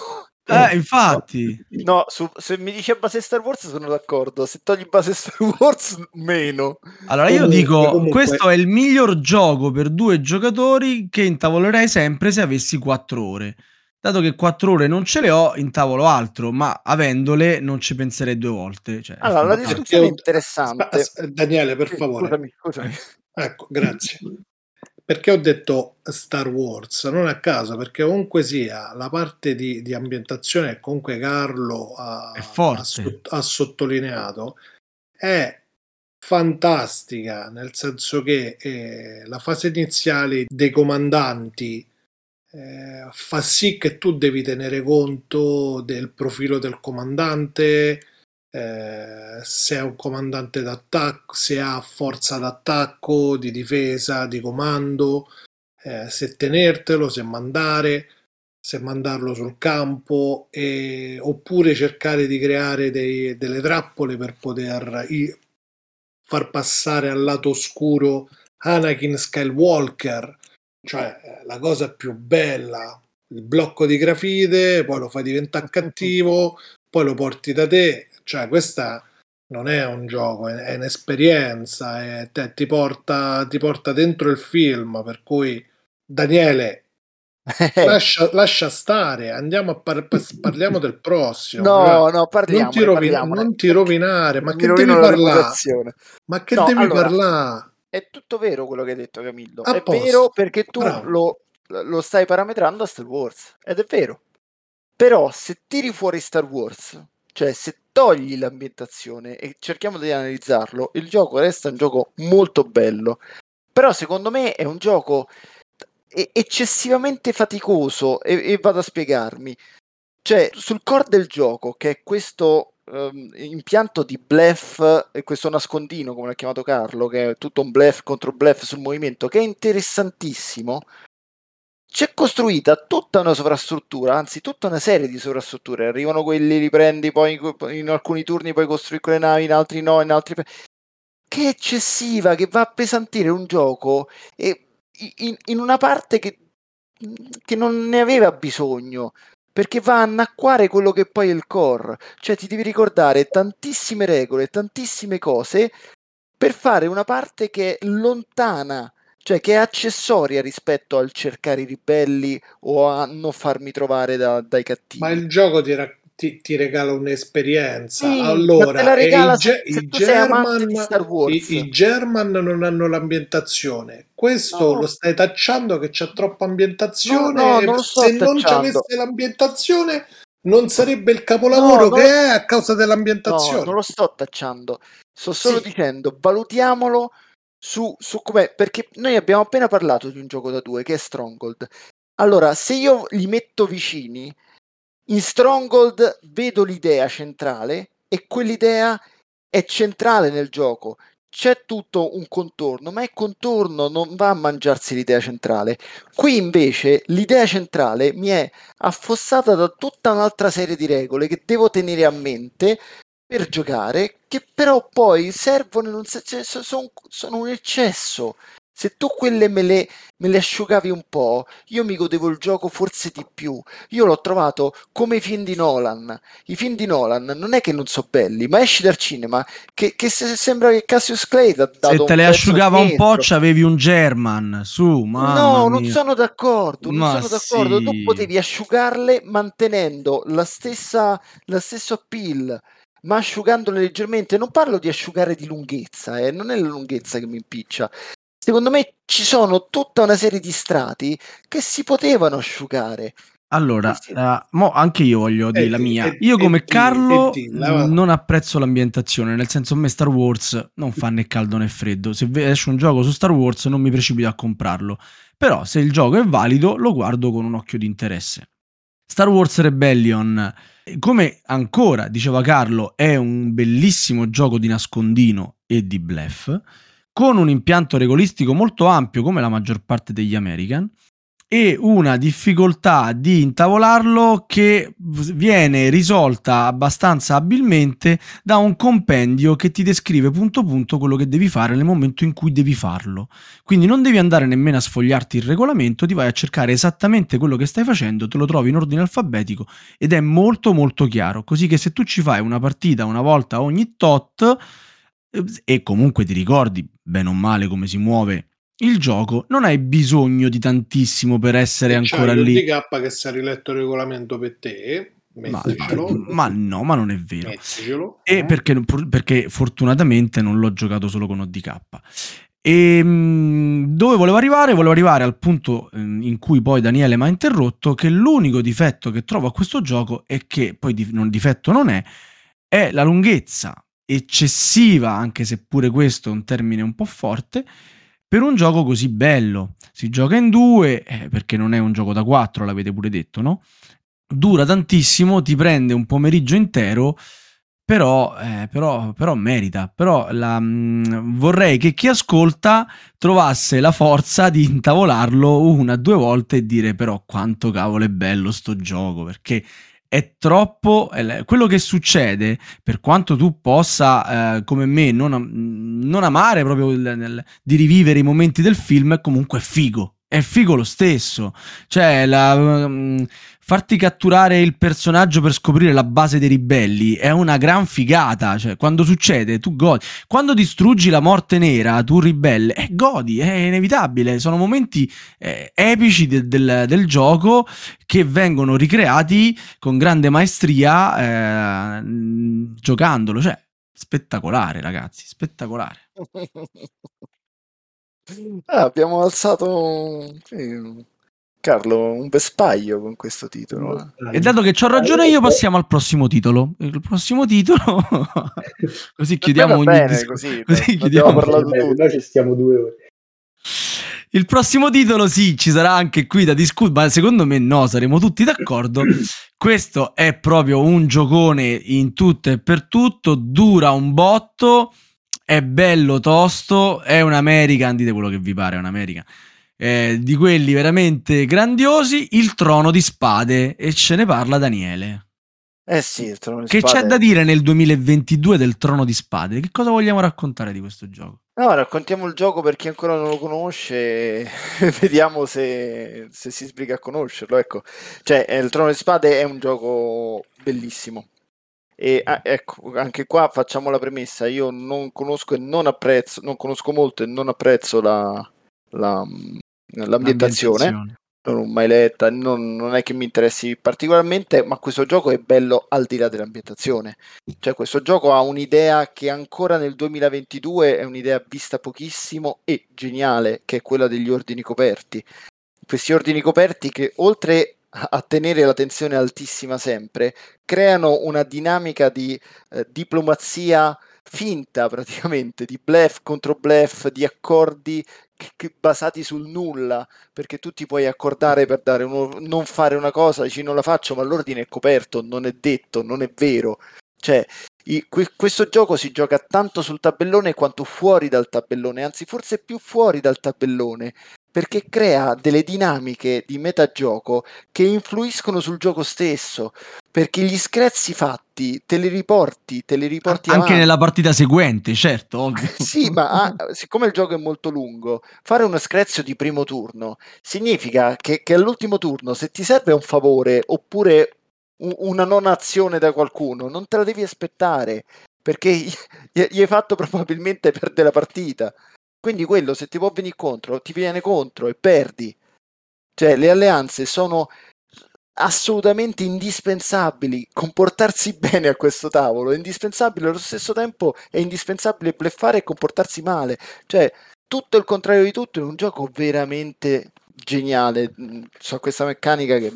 Eh, infatti. No, su, se mi dice base Star Wars sono d'accordo, se togli base Star Wars meno. Allora io comunque, dico, comunque... questo è il miglior gioco per due giocatori che intavolerei sempre se avessi quattro ore. Dato che quattro ore non ce le ho, intavolo altro, ma avendole non ci penserei due volte. Cioè, allora, la discussione è interessante. Daniele, per favore. Scusami, scusami. Ecco, grazie. Perché ho detto Star Wars? Non a caso, perché comunque sia la parte di, di ambientazione che comunque Carlo ha, ha, ha sottolineato è fantastica, nel senso che eh, la fase iniziale dei comandanti eh, fa sì che tu devi tenere conto del profilo del comandante, eh, se è un comandante d'attacco, se ha forza d'attacco, di difesa, di comando, eh, se tenertelo, se mandare, se mandarlo sul campo, e, oppure cercare di creare dei, delle trappole per poter i, far passare al lato oscuro Anakin Skywalker, cioè eh, la cosa più bella, il blocco di grafite, poi lo fai diventare cattivo, poi lo porti da te, cioè, questa non è un gioco, è, un'esperienza, è, te, ti, porta, ti porta dentro il film, per cui Daniele, lascia, lascia, stare, andiamo a par- parliamo del prossimo. No, no, parliamo. Non ti, rovin- non ti rovinare, ma che devi parlare? Ma che no, devi allora, parlare? È tutto vero quello che hai detto, Camillo. A è posto. vero perché tu lo, lo, stai parametrando a Star Wars. Ed è vero. Però se tiri fuori Star Wars, cioè se togli l'ambientazione e cerchiamo di analizzarlo, il gioco resta un gioco molto bello. Però secondo me è un gioco eccessivamente faticoso e, e vado a spiegarmi. Cioè, sul core del gioco, che è questo um, impianto di bluff questo nascondino, come l'ha chiamato Carlo, che è tutto un bluff contro bluff sul movimento, che è interessantissimo, c'è costruita tutta una sovrastruttura, anzi tutta una serie di sovrastrutture. Arrivano quelli, li prendi, poi in alcuni turni puoi costruire quelle navi, in altri no, in altri... Che è eccessiva, che va a pesantire un gioco e in, in una parte che, che non ne aveva bisogno perché va a annacquare quello che poi è il core, cioè ti devi ricordare tantissime regole, tantissime cose per fare una parte che è lontana cioè che è accessoria rispetto al cercare i ribelli o a non farmi trovare da, dai cattivi. Ma il gioco ti, ra- ti, ti regala un'esperienza. Sì, allora, i, ge- i, German, i, i, German, non hanno l'ambientazione. Questo no. lo stai tacciando che c'è troppa ambientazione. No, no, non Se non ci avesse l'ambientazione, non sarebbe il capolavoro che è a causa dell'ambientazione. No, non lo sto tacciando. Sto solo sì. dicendo, valutiamolo su, su come perché noi abbiamo appena parlato di un gioco da due che è Stronghold. Allora, se io li metto vicini, in Stronghold vedo l'idea centrale e quell'idea è centrale nel gioco. C'è tutto un contorno, ma il contorno non va a mangiarsi l'idea centrale. Qui invece l'idea centrale mi è affossata da tutta un'altra serie di regole che devo tenere a mente per giocare che però poi servono, cioè, sono, sono un eccesso. Se tu quelle me le, me le, asciugavi un po', io mi godevo il gioco forse di più. Io l'ho trovato come i film di Nolan. I film di Nolan non è che non sono belli, ma esci dal cinema che, che se, sembra che Cassius Clay ha dato Se te le asciugava un po', c'avevi un German. Su, No, non sono d'accordo. Non ma sono d'accordo. Sì. Tu potevi asciugarle mantenendo la stessa, la stesso appeal ma asciugandole leggermente. Non parlo di asciugare di lunghezza, eh, non è la lunghezza che mi impiccia. Secondo me ci sono tutta una serie di strati che si potevano asciugare. Allora, uh, anche io voglio dire la mia. Io come Carlo non apprezzo l'ambientazione, nel senso a me Star Wars non fa né caldo né freddo. Se esce un gioco su Star Wars non mi precipito a comprarlo. Però se il gioco è valido lo guardo con un occhio di interesse. Star Wars Rebellion. Come ancora diceva Carlo, è un bellissimo gioco di nascondino e di bluff, con un impianto regolistico molto ampio come la maggior parte degli American, e una difficoltà di intavolarlo che viene risolta abbastanza abilmente da un compendio che ti descrive punto punto quello che devi fare nel momento in cui devi farlo. Quindi non devi andare nemmeno a sfogliarti il regolamento, ti vai a cercare esattamente quello che stai facendo, te lo trovi in ordine alfabetico ed è molto molto chiaro, così che se tu ci fai una partita una volta ogni tot e comunque ti ricordi bene o male come si muove il gioco non hai bisogno di tantissimo per essere ancora lì. DK che si è riletto il regolamento per te. Ma, ma, no, ma non è vero. E eh. perché, perché, fortunatamente non l'ho giocato solo con ODK. E ehm, dove volevo arrivare? Volevo arrivare al punto ehm, in cui poi Daniele mi ha interrotto che l'unico difetto che trovo a questo gioco è che poi di, non difetto non è, è la lunghezza eccessiva, anche se pure questo è un termine un po' forte, per un gioco così bello. Si gioca in due, eh, perché non è un gioco da quattro, l'avete pure detto, no? Dura tantissimo, ti prende un pomeriggio intero, però, eh, però, però merita. Però la, mh, mm, vorrei che chi ascolta trovasse la forza di intavolarlo una, due volte e dire però quanto cavolo è bello sto gioco, perché è troppo quello che succede per quanto tu possa eh, come me non, non amare proprio il, nel, di rivivere i momenti del film è comunque figo è figo lo stesso. Cioè, la, um, farti catturare il personaggio per scoprire la base dei ribelli è una gran figata. Cioè, quando succede, tu godi. Quando distruggi la morte nera, tu ribelle, eh, godi, è inevitabile. Sono momenti eh, epici de- del, del, gioco che vengono ricreati con grande maestria eh, giocandolo. Cioè, spettacolare, ragazzi, spettacolare. Ah, abbiamo alzato, sì, Carlo, un vespaglio con questo titolo. eh. E dato che ho ragione io, passiamo al prossimo titolo. Il prossimo titolo, così chiudiamo ogni bene, disco- così, così chiudiamo. parlato Beh, noi ci stiamo due ore. Il prossimo titolo, sì, ci sarà anche qui da discutere, ma secondo me no, saremo tutti d'accordo. Questo è proprio un giocone in tutto e per tutto, dura un botto è bello tosto, è un American, dite quello che vi pare, è un American. Eh, di quelli veramente grandiosi, il trono di spade e ce ne parla Daniele. Eh sì, il trono di che spade. c'è da dire nel 2022 del trono di spade? Che cosa vogliamo raccontare di questo gioco? No, raccontiamo il gioco per chi ancora non lo conosce vediamo se, se si sbriga a conoscerlo. Ecco, cioè, il trono di spade è un gioco bellissimo e ah, ecco, anche qua facciamo la premessa: io non conosco e non apprezzo, non conosco molto e non apprezzo la, la, l'ambientazione. l'ambientazione. Non l'ho mai letta, non, non, è che mi interessi particolarmente, ma questo gioco è bello al di là dell'ambientazione. Cioè, questo gioco ha un'idea che ancora nel 2022 è un'idea vista pochissimo e geniale, che è quella degli ordini coperti. Questi ordini coperti che oltre a tenere la tensione altissima sempre, creano una dinamica di eh, diplomazia finta praticamente, di bluff contro bluff, di accordi che, che basati sul nulla, perché tu ti puoi accordare per dare uno, non fare una cosa, dici non la faccio, ma l'ordine è coperto, non è detto, non è vero. Cioè, i, que, questo gioco si gioca tanto sul tabellone quanto fuori dal tabellone, anzi forse più fuori dal tabellone, perché crea delle dinamiche di metagioco che influiscono sul gioco stesso, perché gli screzzi fatti te li riporti, te li riporti anche avanti. nella partita seguente, certo, ovvio. sì, ma ah, siccome il gioco è molto lungo, fare uno screzio di primo turno significa che, che all'ultimo turno se ti serve un favore oppure un, una non azione da qualcuno, non te la devi aspettare, perché gli, gli hai fatto probabilmente perdere la partita. Quindi quello se ti può venire contro, ti viene contro e perdi. Cioè, le alleanze sono assolutamente indispensabili. Comportarsi bene a questo tavolo è indispensabile, allo stesso tempo è indispensabile bleffare e comportarsi male. Cioè, tutto il contrario di tutto in un gioco veramente geniale. C'ho questa meccanica che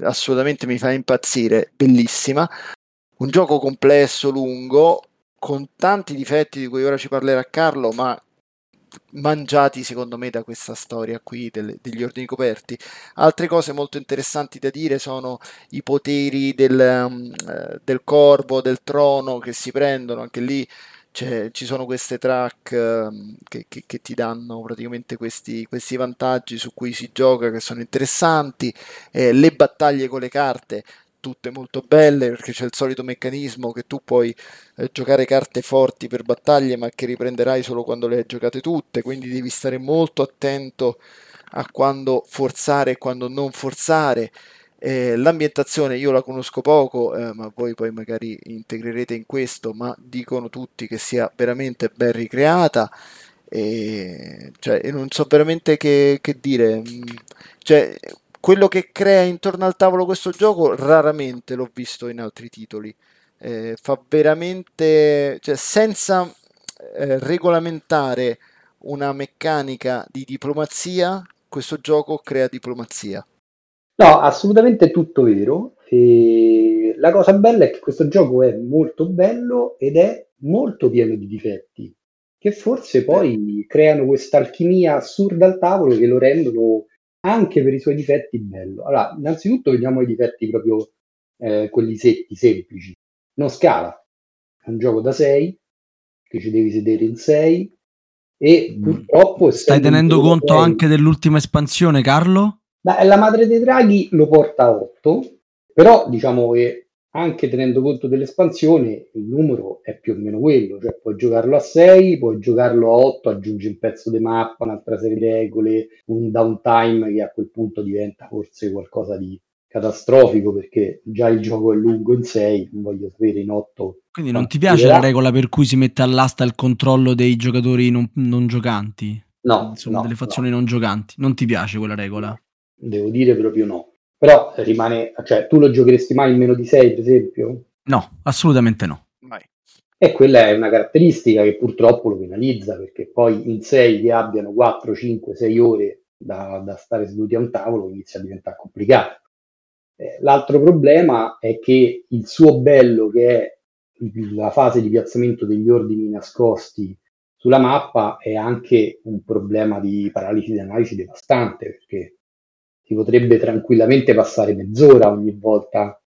assolutamente mi fa impazzire, bellissima. Un gioco complesso, lungo, con tanti difetti di cui ora ci parlerà Carlo, ma mangiati secondo me da questa storia qui delle, degli ordini coperti. Altre cose molto interessanti da dire sono i poteri del, um, del corvo, del trono che si prendono, anche lì ci sono queste track ehm, che, che, che, ti danno praticamente questi, questi, vantaggi su cui si gioca che sono interessanti, eh, le battaglie con le carte tutte molto belle perché c'è il solito meccanismo che tu puoi eh, giocare carte forti per battaglie ma che riprenderai solo quando le hai giocate tutte, quindi devi stare molto attento a quando forzare e quando non forzare. Eh, l'ambientazione io la conosco poco, eh, ma voi poi magari integrerete in questo, ma dicono tutti che sia veramente ben ricreata. E, cioè, non so veramente che, che dire. Mm, cioè, quello che crea intorno al tavolo questo gioco raramente l'ho visto in altri titoli. Eh, fa veramente, cioè, senza eh, regolamentare una meccanica di diplomazia, questo gioco crea diplomazia. No, assolutamente tutto vero. E la cosa bella è che questo gioco è molto bello ed è molto pieno di difetti, che forse poi creano questa alchimia assurda al tavolo che lo rendono anche per i suoi difetti bello. Allora, innanzitutto vediamo i difetti proprio eh, quelli setti, semplici. Non scala, è un gioco da 6, che ci devi sedere in 6 e mm. purtroppo... Stai tenendo conto 6, anche dell'ultima espansione, Carlo? La, la madre dei draghi lo porta a 8, però diciamo che anche tenendo conto dell'espansione, il numero è più o meno quello, cioè puoi giocarlo a 6, puoi giocarlo a 8, aggiungi un pezzo di mappa, un'altra serie di regole, un downtime che a quel punto diventa forse qualcosa di catastrofico perché già il gioco è lungo in 6, non voglio sapere in 8. Quindi non ti piace la regola per cui si mette all'asta il controllo dei giocatori non, non giocanti? No, Insomma, no, delle fazioni no. non giocanti. Non ti piace quella regola? Devo dire proprio no. Però rimane, cioè tu lo giocheresti mai in meno di 6, per esempio? No, assolutamente no. Mai. E quella è una caratteristica che purtroppo lo penalizza, perché poi in 6 che abbiano 4, 5, 6 ore da, da stare seduti a un tavolo inizia a diventare complicato. Eh, l'altro problema è che il suo bello, che è la fase di piazzamento degli ordini nascosti sulla mappa, è anche un problema di paralisi di analisi devastante, perché si potrebbe tranquillamente passare mezz'ora ogni volta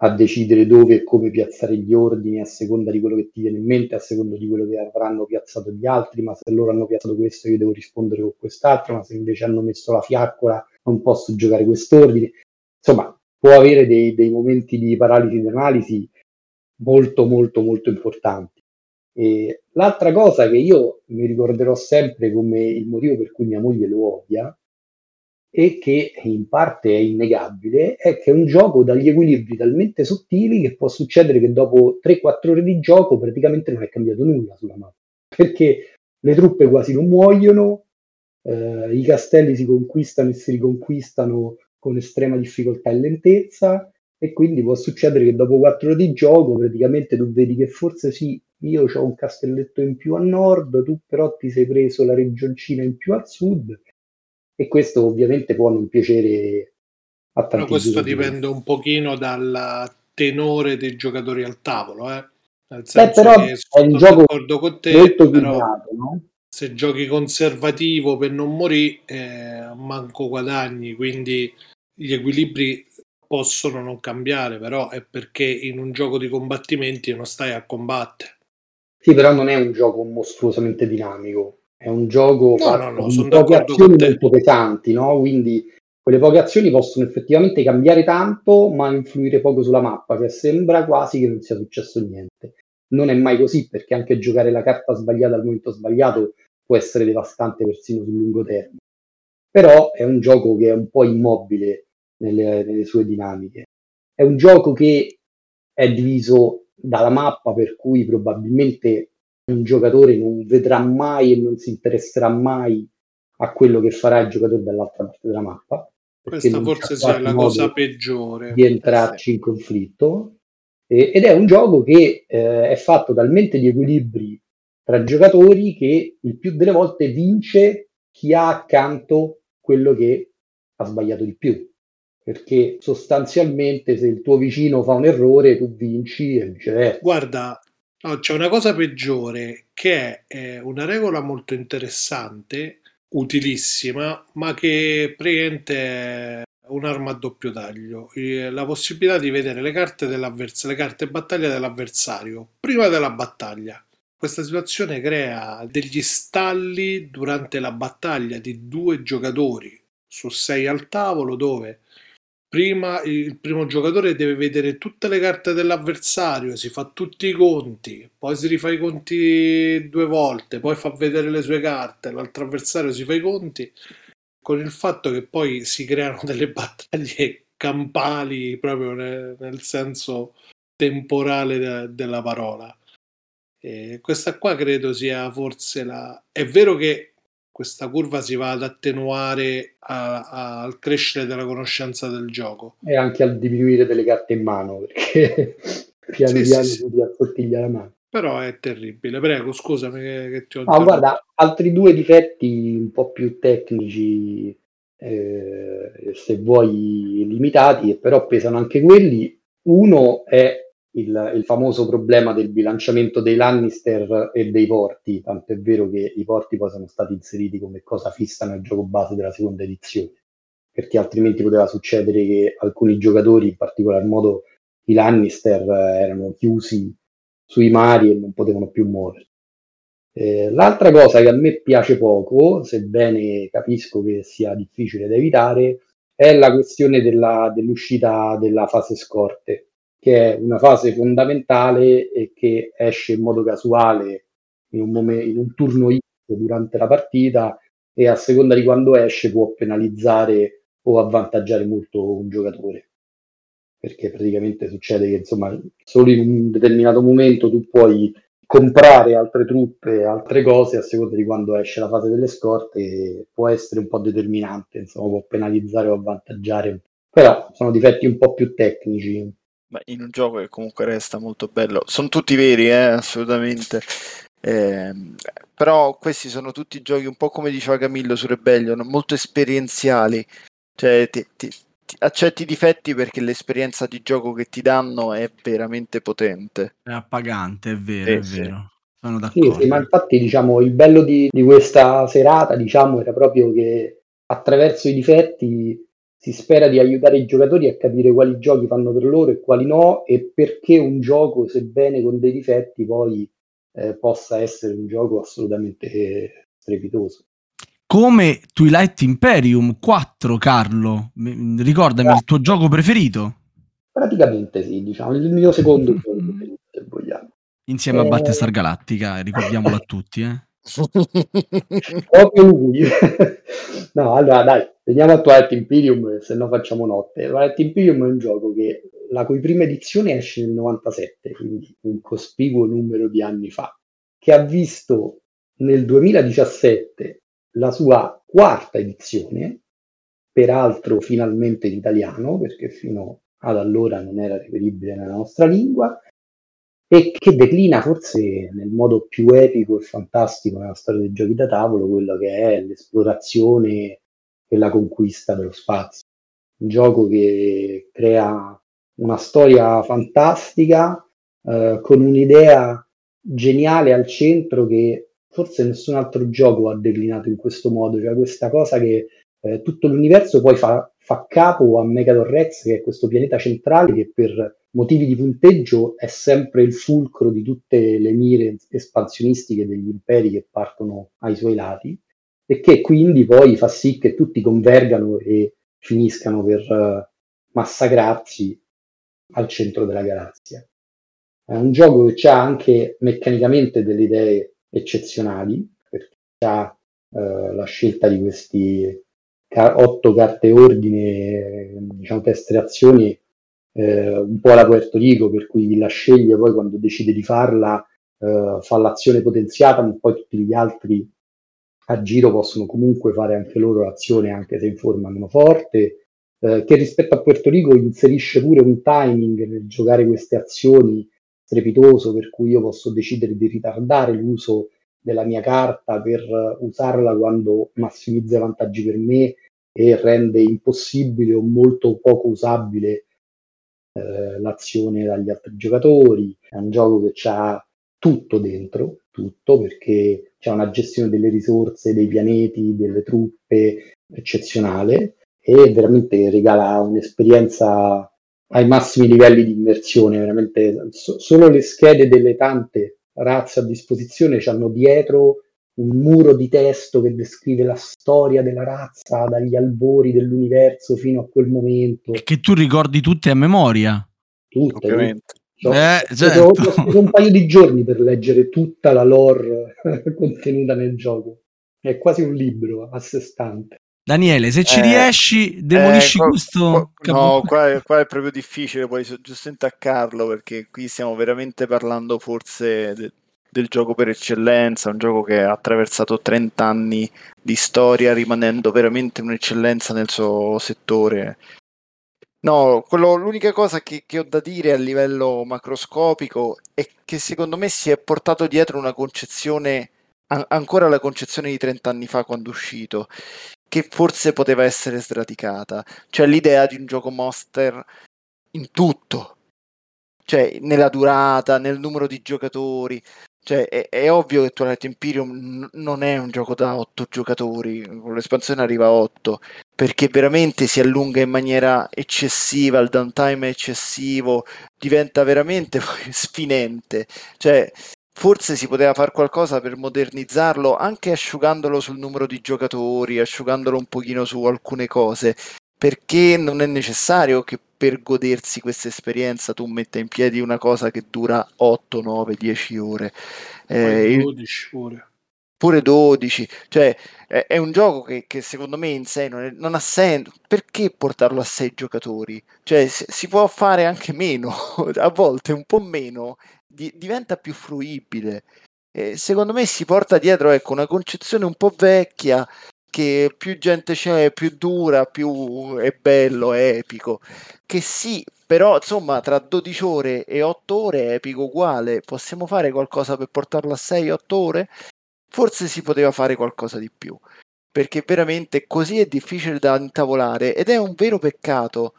a decidere dove e come piazzare gli ordini a seconda di quello che ti viene in mente, a seconda di quello che avranno piazzato gli altri, ma se loro hanno piazzato questo io devo rispondere con quest'altro, ma se invece hanno messo la fiaccola non posso giocare quest'ordine. Insomma, può avere dei, dei momenti di paralisi di analisi molto molto molto importanti. E l'altra cosa che io mi ricorderò sempre come il motivo per cui mia moglie lo odia e che in parte è innegabile, è che è un gioco dagli equilibri talmente sottili che può succedere che dopo 3-4 ore di gioco praticamente non è cambiato nulla sulla mappa, perché le truppe quasi non muoiono, eh, i castelli si conquistano e si riconquistano con estrema difficoltà e lentezza, e quindi può succedere che dopo 4 ore di gioco praticamente tu vedi che forse sì, io ho un castelletto in più a nord, tu però ti sei preso la regioncina in più al sud, e questo ovviamente può non piacere a tanti Però questo dipende un pochino dal tenore dei giocatori al tavolo, eh? Nel senso Beh, però che è un gioco con te, molto però no? se giochi conservativo per non morire, eh, manco guadagni, quindi gli equilibri possono non cambiare, però è perché in un gioco di combattimenti non stai a combattere. Sì, però non è un gioco mostruosamente dinamico. È un gioco no, no, no, con poche azioni molto pesanti, no? Quindi quelle poche azioni possono effettivamente cambiare tanto, ma influire poco sulla mappa, cioè sembra quasi che non sia successo niente. Non è mai così, perché anche giocare la carta sbagliata al momento sbagliato può essere devastante persino sul lungo termine. Però è un gioco che è un po' immobile nelle, nelle sue dinamiche. È un gioco che è diviso dalla mappa, per cui probabilmente un giocatore non vedrà mai e non si interesserà mai a quello che farà il giocatore dall'altra parte della mappa. Questa forse sia la cosa peggiore. Di entrarci in conflitto. E, ed è un gioco che eh, è fatto talmente di equilibri tra giocatori che il più delle volte vince chi ha accanto quello che ha sbagliato di più. Perché sostanzialmente se il tuo vicino fa un errore, tu vinci e viceversa. Guarda, No, c'è una cosa peggiore che è una regola molto interessante, utilissima, ma che praticamente un'arma a doppio taglio. La possibilità di vedere le carte le carte battaglia dell'avversario prima della battaglia. questa situazione crea degli stalli durante la battaglia di due giocatori su sei al tavolo dove prima il primo giocatore deve vedere tutte le carte dell'avversario, si fa tutti i conti, poi si rifà i conti due volte, poi fa vedere le sue carte, l'altro avversario si fa i conti, con il fatto che poi si creano delle battaglie campali proprio nel, nel senso temporale de, della parola. E questa qua credo sia forse la... È vero che questa curva si va ad attenuare al crescere della conoscenza del gioco. E anche al diminuire delle carte in mano, perché piano sì, piano sì, ti assottiglia la mano. Però è terribile, prego, scusami che, che ti ho ah, guarda, altri due difetti un po' più tecnici, eh, se vuoi limitati, però pesano anche quelli. Uno è il, il, famoso problema del bilanciamento dei Lannister e dei porti, tanto è vero che i porti poi sono stati inseriti come cosa fissa nel gioco base della seconda edizione, perché altrimenti poteva succedere che alcuni giocatori, in particolar modo i Lannister, erano chiusi sui mari e non potevano più muoversi. Eh, l'altra cosa che a me piace poco, sebbene capisco che sia difficile da evitare, è la questione della, dell'uscita della fase scorte che è una fase fondamentale e che esce in modo casuale in un, mom- in un turno X durante la partita e a seconda di quando esce può penalizzare o avvantaggiare molto un giocatore. Perché praticamente succede che insomma solo in un determinato momento tu puoi comprare altre truppe, altre cose a seconda di quando esce la fase delle scorte può essere un po' determinante, insomma può penalizzare o avvantaggiare, però sono difetti un po' più tecnici, Beh, in un gioco che comunque resta molto bello. Sono tutti veri, eh, assolutamente. Eh, però questi sono tutti giochi un po' come diceva Camillo su Rebellion, molto esperienziali. Cioè, ti, ti, ti accetti i difetti perché l'esperienza di gioco che ti danno è veramente potente. È appagante, è vero, sì, è vero. Sono d'accordo. Sì, sì, ma infatti diciamo il bello di, di questa serata diciamo, era proprio che attraverso i difetti si spera di aiutare i giocatori a capire quali giochi fanno per loro e quali no e perché un gioco, sebbene con dei difetti, poi eh, possa essere un gioco assolutamente strepitoso. Come Twilight Imperium 4, Carlo, ricordami ah. il tuo gioco preferito? Praticamente sì, diciamo, il mio secondo gioco preferito, se vogliamo. Insieme eh... a Battlestar Galactica, ricordiamolo a tutti, eh. Proprio lui. no, allora dai, veniamo a Twilight Imperium, se no facciamo notte. Twilight Imperium è un gioco che la cui prima edizione esce nel 97, quindi un cospicuo numero di anni fa, che ha visto nel 2017 la sua quarta edizione, peraltro finalmente in italiano, perché fino ad allora non era reperibile nella nostra lingua, e che declina forse nel modo più epico e fantastico nella storia dei giochi da tavolo quello che è l'esplorazione e la conquista dello spazio. Un gioco che crea una storia fantastica eh, con un'idea geniale al centro che forse nessun altro gioco ha declinato in questo modo, cioè questa cosa che eh, tutto l'universo poi fa, fa capo a Megador Rex, che è questo pianeta centrale che per motivi di punteggio è sempre il fulcro di tutte le mire espansionistiche degli imperi che partono ai suoi lati e che quindi poi fa sì che tutti convergano e finiscano per uh, massacrarsi al centro della galassia. È un gioco che ha anche meccanicamente delle idee eccezionali, perché ha uh, la scelta di questi ca- otto carte ordine, diciamo test reazioni eh, un po' alla Puerto Rico, per cui la sceglie poi quando decide di farla, eh, fa l'azione potenziata, ma poi tutti gli altri a giro possono comunque fare anche loro l'azione, anche se in forma meno forte. Eh, che rispetto a Puerto Rico inserisce pure un timing nel giocare queste azioni strepitoso, per cui io posso decidere di ritardare l'uso della mia carta per usarla quando massimizza i vantaggi per me e rende impossibile o molto poco usabile eh, l'azione dagli altri giocatori. È un gioco che ha tutto dentro, tutto perché c'è una gestione delle risorse, dei pianeti, delle truppe eccezionale e veramente regala un'esperienza ai massimi livelli di immersione, veramente so- solo le schede delle tante razze a disposizione hanno dietro un muro di testo che descrive la storia della razza dagli albori dell'universo fino a quel momento. E che tu ricordi tutte a memoria. Tutte, ovviamente. Cioè, eh, certo. ho, ho speso un paio di giorni per leggere tutta la lore contenuta nel gioco. È quasi un libro a sé stante. Daniele, se ci eh, riesci, demolisci eh, qua, questo. Qua, no, qua, qua, è proprio difficile poi giustamente a Carlo perché qui stiamo veramente parlando forse de, del gioco per eccellenza, un gioco che ha attraversato 30 anni di storia rimanendo veramente un'eccellenza nel suo settore. No, quello, l'unica cosa che, che, ho da dire a livello macroscopico è che secondo me si è portato dietro una concezione, an- ancora la concezione di 30 anni fa quando è uscito, che forse poteva essere sradicata. Cioè l'idea di un gioco monster in tutto, cioè nella durata, nel numero di giocatori. Cioè, è, è, ovvio che Twilight Imperium n- non è un gioco da 8 giocatori, con l'espansione arriva a 8, perché veramente si allunga in maniera eccessiva, il downtime è eccessivo, diventa veramente sfinente. Cioè, forse si poteva fare qualcosa per modernizzarlo anche asciugandolo sul numero di giocatori, asciugandolo un pochino su alcune cose, perché non è necessario che per godersi questa esperienza tu metta in piedi una cosa che dura 8, 9, 10 ore. Eh, 12 ore. Pure 12, cioè è, è un gioco che, che, secondo me in sé non, è, non, ha senso. Perché portarlo a 6 giocatori? Cioè si, si può fare anche meno, a volte un po' meno di, diventa più fruibile. E secondo me si porta dietro ecco, una concezione un po' vecchia che più gente c'è, più dura, più è bello, è epico. Che sì, però insomma tra 12 ore e 8 ore è epico uguale. Possiamo fare qualcosa per portarlo a 6-8 ore? Forse si poteva fare qualcosa di più. Perché veramente così è difficile da intavolare ed è un vero peccato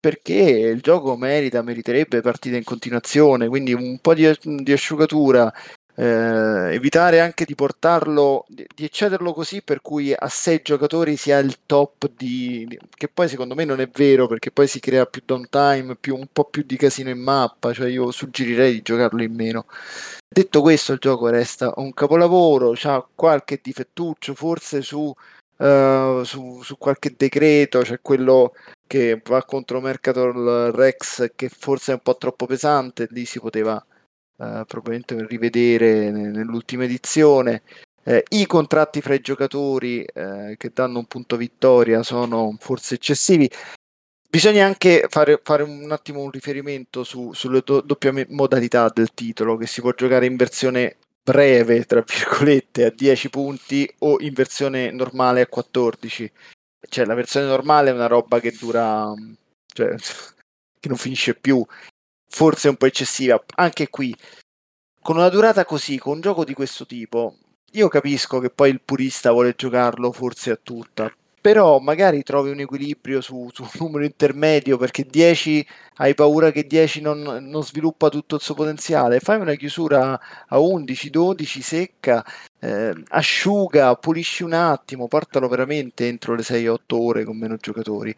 perché il gioco merita, meriterebbe partite in continuazione, quindi un po' di, di asciugatura, eh, evitare anche di portarlo, di, eccederlo così per cui a sei giocatori sia il top di... che poi secondo me non è vero perché poi si crea più downtime, più, un po' più di casino in mappa, cioè io suggerirei di giocarlo in meno. Detto questo il gioco resta un capolavoro, ha qualche difettuccio forse su... Uh, su, su, qualche decreto, cioè quello che va contro Mercator Rex che forse è un po' troppo pesante, lì si poteva uh, probabilmente rivedere nell'ultima edizione. Eh, I contratti fra i giocatori eh, che danno un punto vittoria sono forse eccessivi. Bisogna anche fare, fare un attimo un riferimento su, sulle do, doppia modalità del titolo, che si può giocare in versione breve, tra virgolette, a 10 punti o in versione normale a 14 cioè la versione normale è una roba che dura cioè, che non finisce più forse un po' eccessiva anche qui con una durata così con un gioco di questo tipo io capisco che poi il purista vuole giocarlo forse a tutta però magari trovi un equilibrio su, su, un numero intermedio perché 10 hai paura che 10 non, non, sviluppa tutto il suo potenziale fai una chiusura a 11 12 secca eh, asciuga pulisci un attimo portalo veramente entro le 6-8 ore con meno giocatori.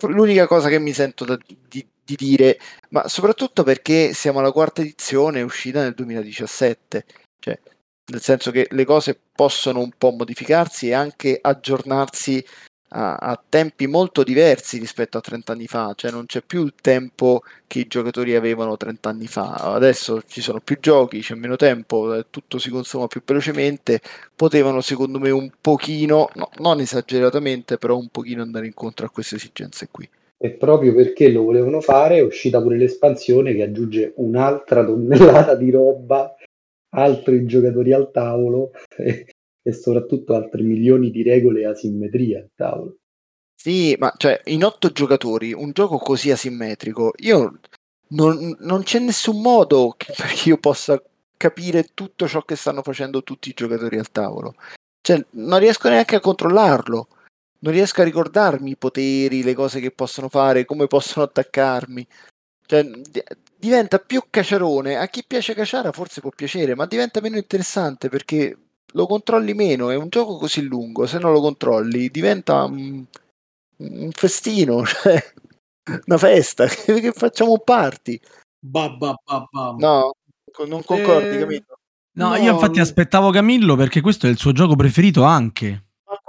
L'unica cosa che mi sento da, di, di dire ma soprattutto perché siamo alla quarta edizione uscita nel 2017 cioè nel senso che le cose possono un po' modificarsi e anche aggiornarsi a, a, tempi molto diversi rispetto a 30 anni fa, cioè non c'è più il tempo che i giocatori avevano 30 anni fa, adesso ci sono più giochi, c'è meno tempo, eh, tutto si consuma più velocemente, potevano secondo me un pochino, no, non esageratamente, però un pochino andare incontro a queste esigenze qui. E proprio perché lo volevano fare è uscita pure l'espansione che aggiunge un'altra tonnellata di roba altri giocatori al tavolo e, e soprattutto altri milioni di regole e asimmetrie al tavolo. Sì, ma cioè in otto giocatori un gioco così asimmetrico, io non, non c'è nessun modo che, perché io possa capire tutto ciò che stanno facendo tutti i giocatori al tavolo. Cioè, non riesco neanche a controllarlo. Non riesco a ricordarmi i poteri, le cose che possono fare, come possono attaccarmi. Cioè, diventa più caciarone. A chi piace caciara forse può piacere, ma diventa meno interessante perché lo controlli meno. È un gioco così lungo, se non lo controlli diventa un, un festino, cioè una festa. che facciamo un party. Ba, ba, ba, no, non concordi, eh... capito? No, no, io infatti aspettavo Camillo perché questo è il suo gioco preferito anche.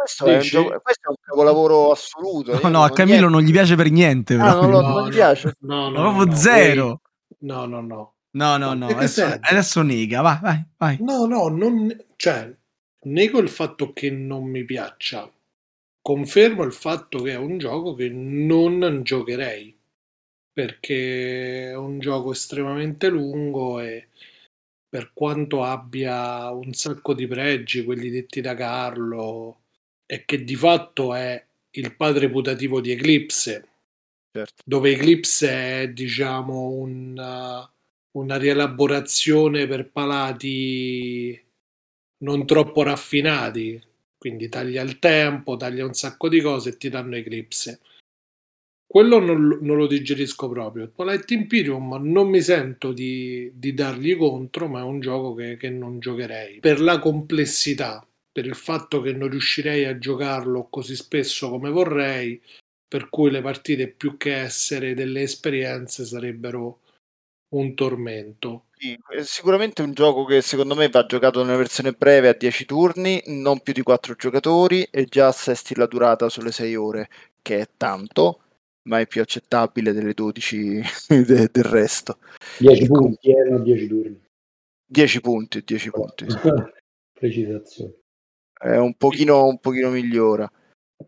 Questo, è un, gioco, questo è un capolavoro assoluto. No, no, a Camillo niente. non gli piace per niente. Ah, non, lo, no, non gli piace? No, no, proprio zero. No, no, no. No, no, no. Adesso, adesso, nega, vai, vai, vai. No, no, non, cioè, nego il fatto che non mi piaccia. Confermo il fatto che è un gioco che non giocherei perché è un gioco estremamente lungo e per quanto abbia un sacco di pregi, quelli detti da Carlo, e che di fatto è il padre putativo di Eclipse, certo. dove Eclipse è diciamo una, una rielaborazione per palati non troppo raffinati, quindi taglia il tempo, taglia un sacco di cose e ti danno Eclipse quello non, non, lo digerisco proprio. Twilight Imperium non mi sento di, di dargli contro, ma è un gioco che, che, non giocherei. Per la complessità, per il fatto che non riuscirei a giocarlo così spesso come vorrei, per cui le partite più che essere delle esperienze sarebbero un tormento. Sì, è sicuramente un gioco che secondo me va giocato nella versione breve a 10 turni, non più di 4 giocatori e già assesti la durata sulle 6 ore, che è tanto ma è più accettabile delle 12 de- del resto. 10 ecco. punti, erano 10 turni. 10 punti, 10 punti. Sì. Precisazione. È un pochino, un pochino migliora.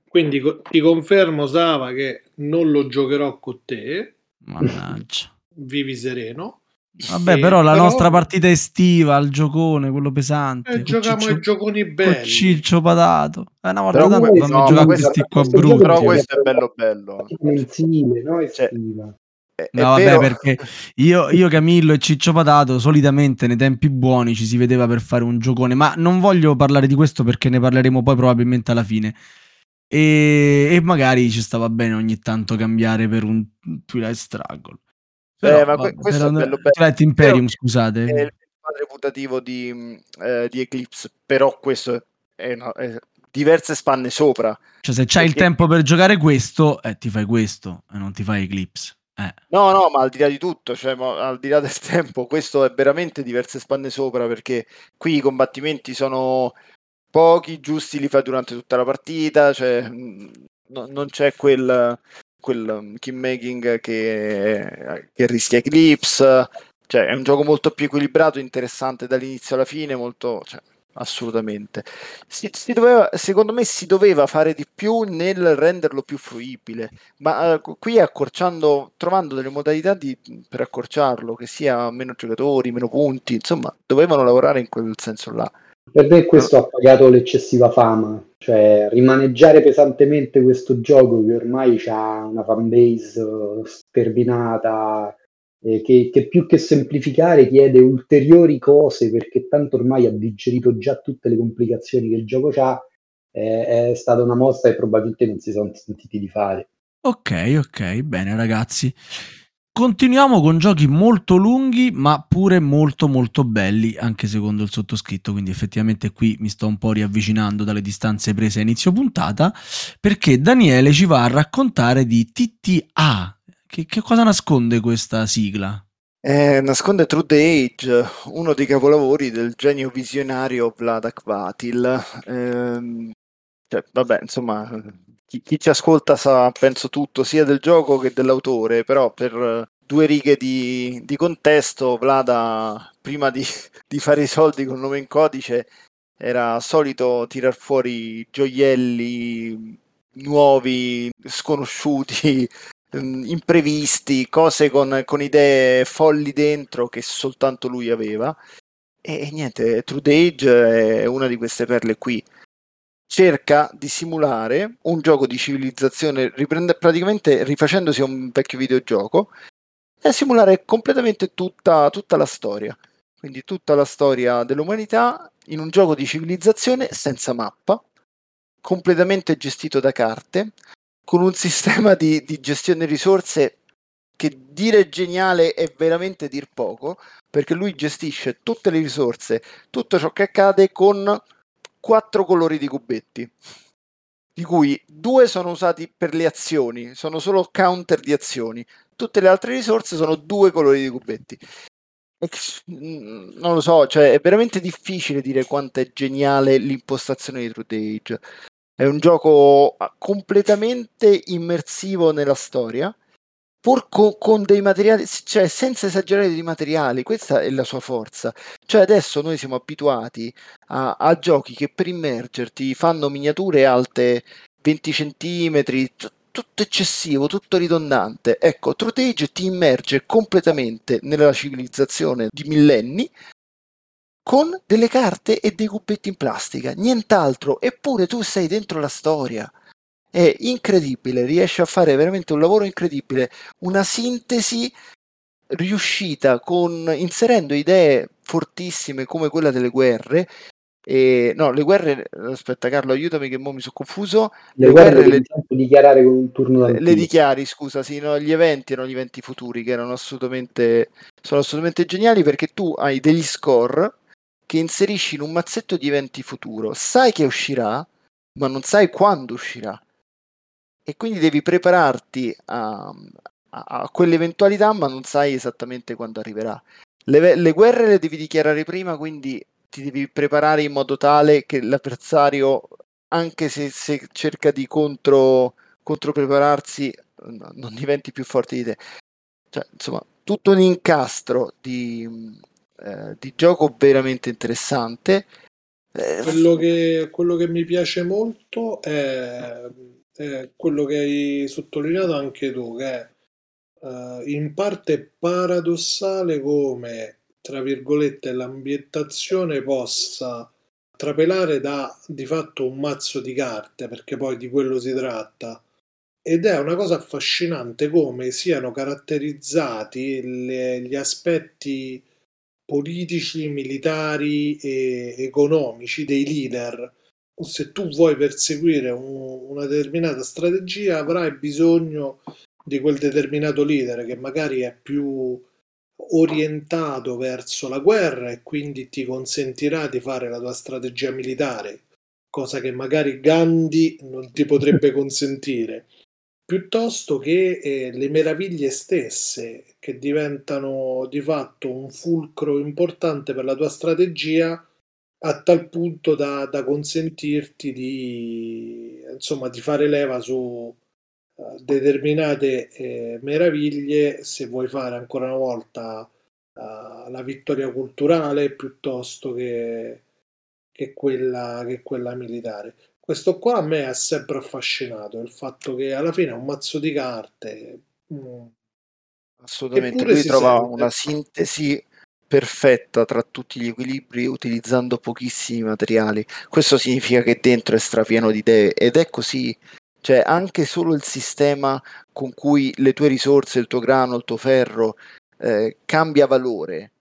Quindi ti confermo, Sava, che non lo giocherò con te. Mannaggia. Vivi sereno. Vabbè, sì, però la però... nostra partita estiva al giocone, quello pesante. E giochiamo ai gioconi belli. Ciccio patato. Eh, una volta tanto fammi no, giocare questi qua brutti. Però questo è bello bello. Mensile, no? Estiva. Cioè, No, vabbè, vero. perché io, io, Camillo e Ciccio Patato solitamente nei tempi buoni ci si vedeva per fare un giocone, ma non voglio parlare di questo perché ne parleremo poi probabilmente alla fine. E, e magari ci stava bene ogni tanto cambiare per un Twilight Struggle. Però, eh, ma que- questo è bello bello. Twilight Imperium, scusate. È il padre putativo di, eh, di Eclipse, però questo è, una, è diverse spanne sopra. Cioè, se c'hai Perché... il tempo per giocare questo, eh, ti fai questo e non ti fai Eclipse. Eh. No, no, ma al di là di tutto, cioè, al di là del tempo, questo è veramente diverse spanne sopra perché qui i combattimenti sono pochi, giusti li fai durante tutta la partita, cioè, mm, no, non c'è quel, quel um, keymaking che, che rischia Eclipse. Cioè, è un gioco molto più equilibrato, interessante dall'inizio alla fine, molto. Cioè, assolutamente. Si, si doveva, secondo me si doveva fare di più nel renderlo più fruibile, ma uh, qui accorciando, trovando delle modalità di, per accorciarlo, che sia meno giocatori, meno punti, insomma, dovevano lavorare in quel senso là. Per me questo ha pagato l'eccessiva fama, cioè rimaneggiare pesantemente questo gioco che ormai ha una fanbase eh, sterminata, eh, che, che, più che semplificare chiede ulteriori cose perché tanto ormai ha digerito già tutte le complicazioni che il gioco ha, eh, è stata una mossa che probabilmente non si sono sentiti di fare. Ok, ok, bene ragazzi. Continuiamo con giochi molto lunghi, ma pure molto molto belli, anche secondo il sottoscritto, quindi effettivamente qui mi sto un po' riavvicinando dalle distanze prese a inizio puntata, perché Daniele ci va a raccontare di TTA. Che, che cosa nasconde questa sigla? Eh, nasconde True the Age, uno dei capolavori del genio visionario Vlad Akvatil. Eh, cioè, vabbè, insomma, chi, chi, ci ascolta sa, penso tutto, sia del gioco che dell'autore, però per due righe di, di contesto, Vlada, prima di, di, fare i soldi con nome in codice, era solito tirar fuori gioielli nuovi, sconosciuti, mm, imprevisti, cose con, con idee folli dentro che soltanto lui aveva. E, e niente, True Age è una di queste perle qui cerca di simulare un gioco di civilizzazione, riprende, praticamente rifacendosi a un vecchio videogioco, e simulare completamente tutta, tutta la storia. Quindi tutta la storia dell'umanità in un gioco di civilizzazione senza mappa, completamente gestito da carte, con un sistema di, di gestione risorse che dire geniale è veramente dir poco, perché lui gestisce tutte le risorse, tutto ciò che accade con quattro colori di cubetti, di cui due sono usati per le azioni, sono solo counter di azioni. Tutte le altre risorse sono due colori di cubetti. non lo so, cioè è veramente difficile dire quanto è geniale l'impostazione di True Age. È un gioco ah, completamente immersivo nella storia, pur con, con, dei materiali, cioè senza esagerare di materiali, questa è la sua forza. Cioè adesso noi siamo abituati a, a giochi che per immergerti fanno miniature alte 20 cm, t- tutto eccessivo, tutto ridondante. Ecco, True Age ti immerge completamente nella civilizzazione di millenni con delle carte e dei cubetti in plastica, nient'altro, eppure tu sei dentro la storia. È incredibile, riesce a fare veramente un lavoro incredibile, una sintesi riuscita con inserendo idee fortissime come quella delle guerre e, no, le guerre, aspetta Carlo, aiutami che mo mi sono confuso. Le, le guerre, guerre le, dichiarare con un turno le, le dichiari, scusa, sì, no, gli eventi erano gli eventi futuri che erano assolutamente, sono assolutamente geniali perché tu hai degli score che inserisci in un mazzetto di eventi futuro. Sai che uscirà, ma non sai quando uscirà. E quindi devi prepararti a, a, a quell'eventualità, ma non sai esattamente quando arriverà. Le, le, guerre le devi dichiarare prima, quindi ti devi preparare in modo tale che l'avversario, anche se, se cerca di contro, prepararsi, non diventi più forte di te. Cioè, insomma, tutto un incastro di, eh, di gioco veramente interessante. Eh, quello, che, quello che mi piace molto è, è, quello che hai sottolineato anche tu, che è uh, in parte paradossale come tra virgolette, l'ambientazione possa trapelare da di fatto un mazzo di carte, perché poi di quello si tratta. Ed è una cosa affascinante come siano caratterizzati le, gli aspetti politici, militari e economici dei leader. Se tu vuoi perseguire un, una determinata strategia, avrai bisogno di quel determinato leader che magari è più orientato verso la guerra e quindi ti consentirà di fare la tua strategia militare, cosa che magari Gandhi non ti potrebbe consentire, piuttosto che eh, le meraviglie stesse che diventano di fatto un fulcro importante per la tua strategia a tal punto da, da consentirti di, insomma, di fare leva su, determinate eh, meraviglie se vuoi fare ancora una volta uh, la vittoria culturale piuttosto che, che, quella, che quella militare. Questo qua a me ha sempre affascinato, il fatto che alla fine è un mazzo di carte. Mm, Assolutamente, lui trova sente. una sintesi perfetta tra tutti gli equilibri utilizzando pochissimi materiali. Questo significa che dentro è strapieno di idee ed è così cioè, anche solo il sistema con cui le tue risorse, il tuo grano, il tuo ferro eh, cambia valore.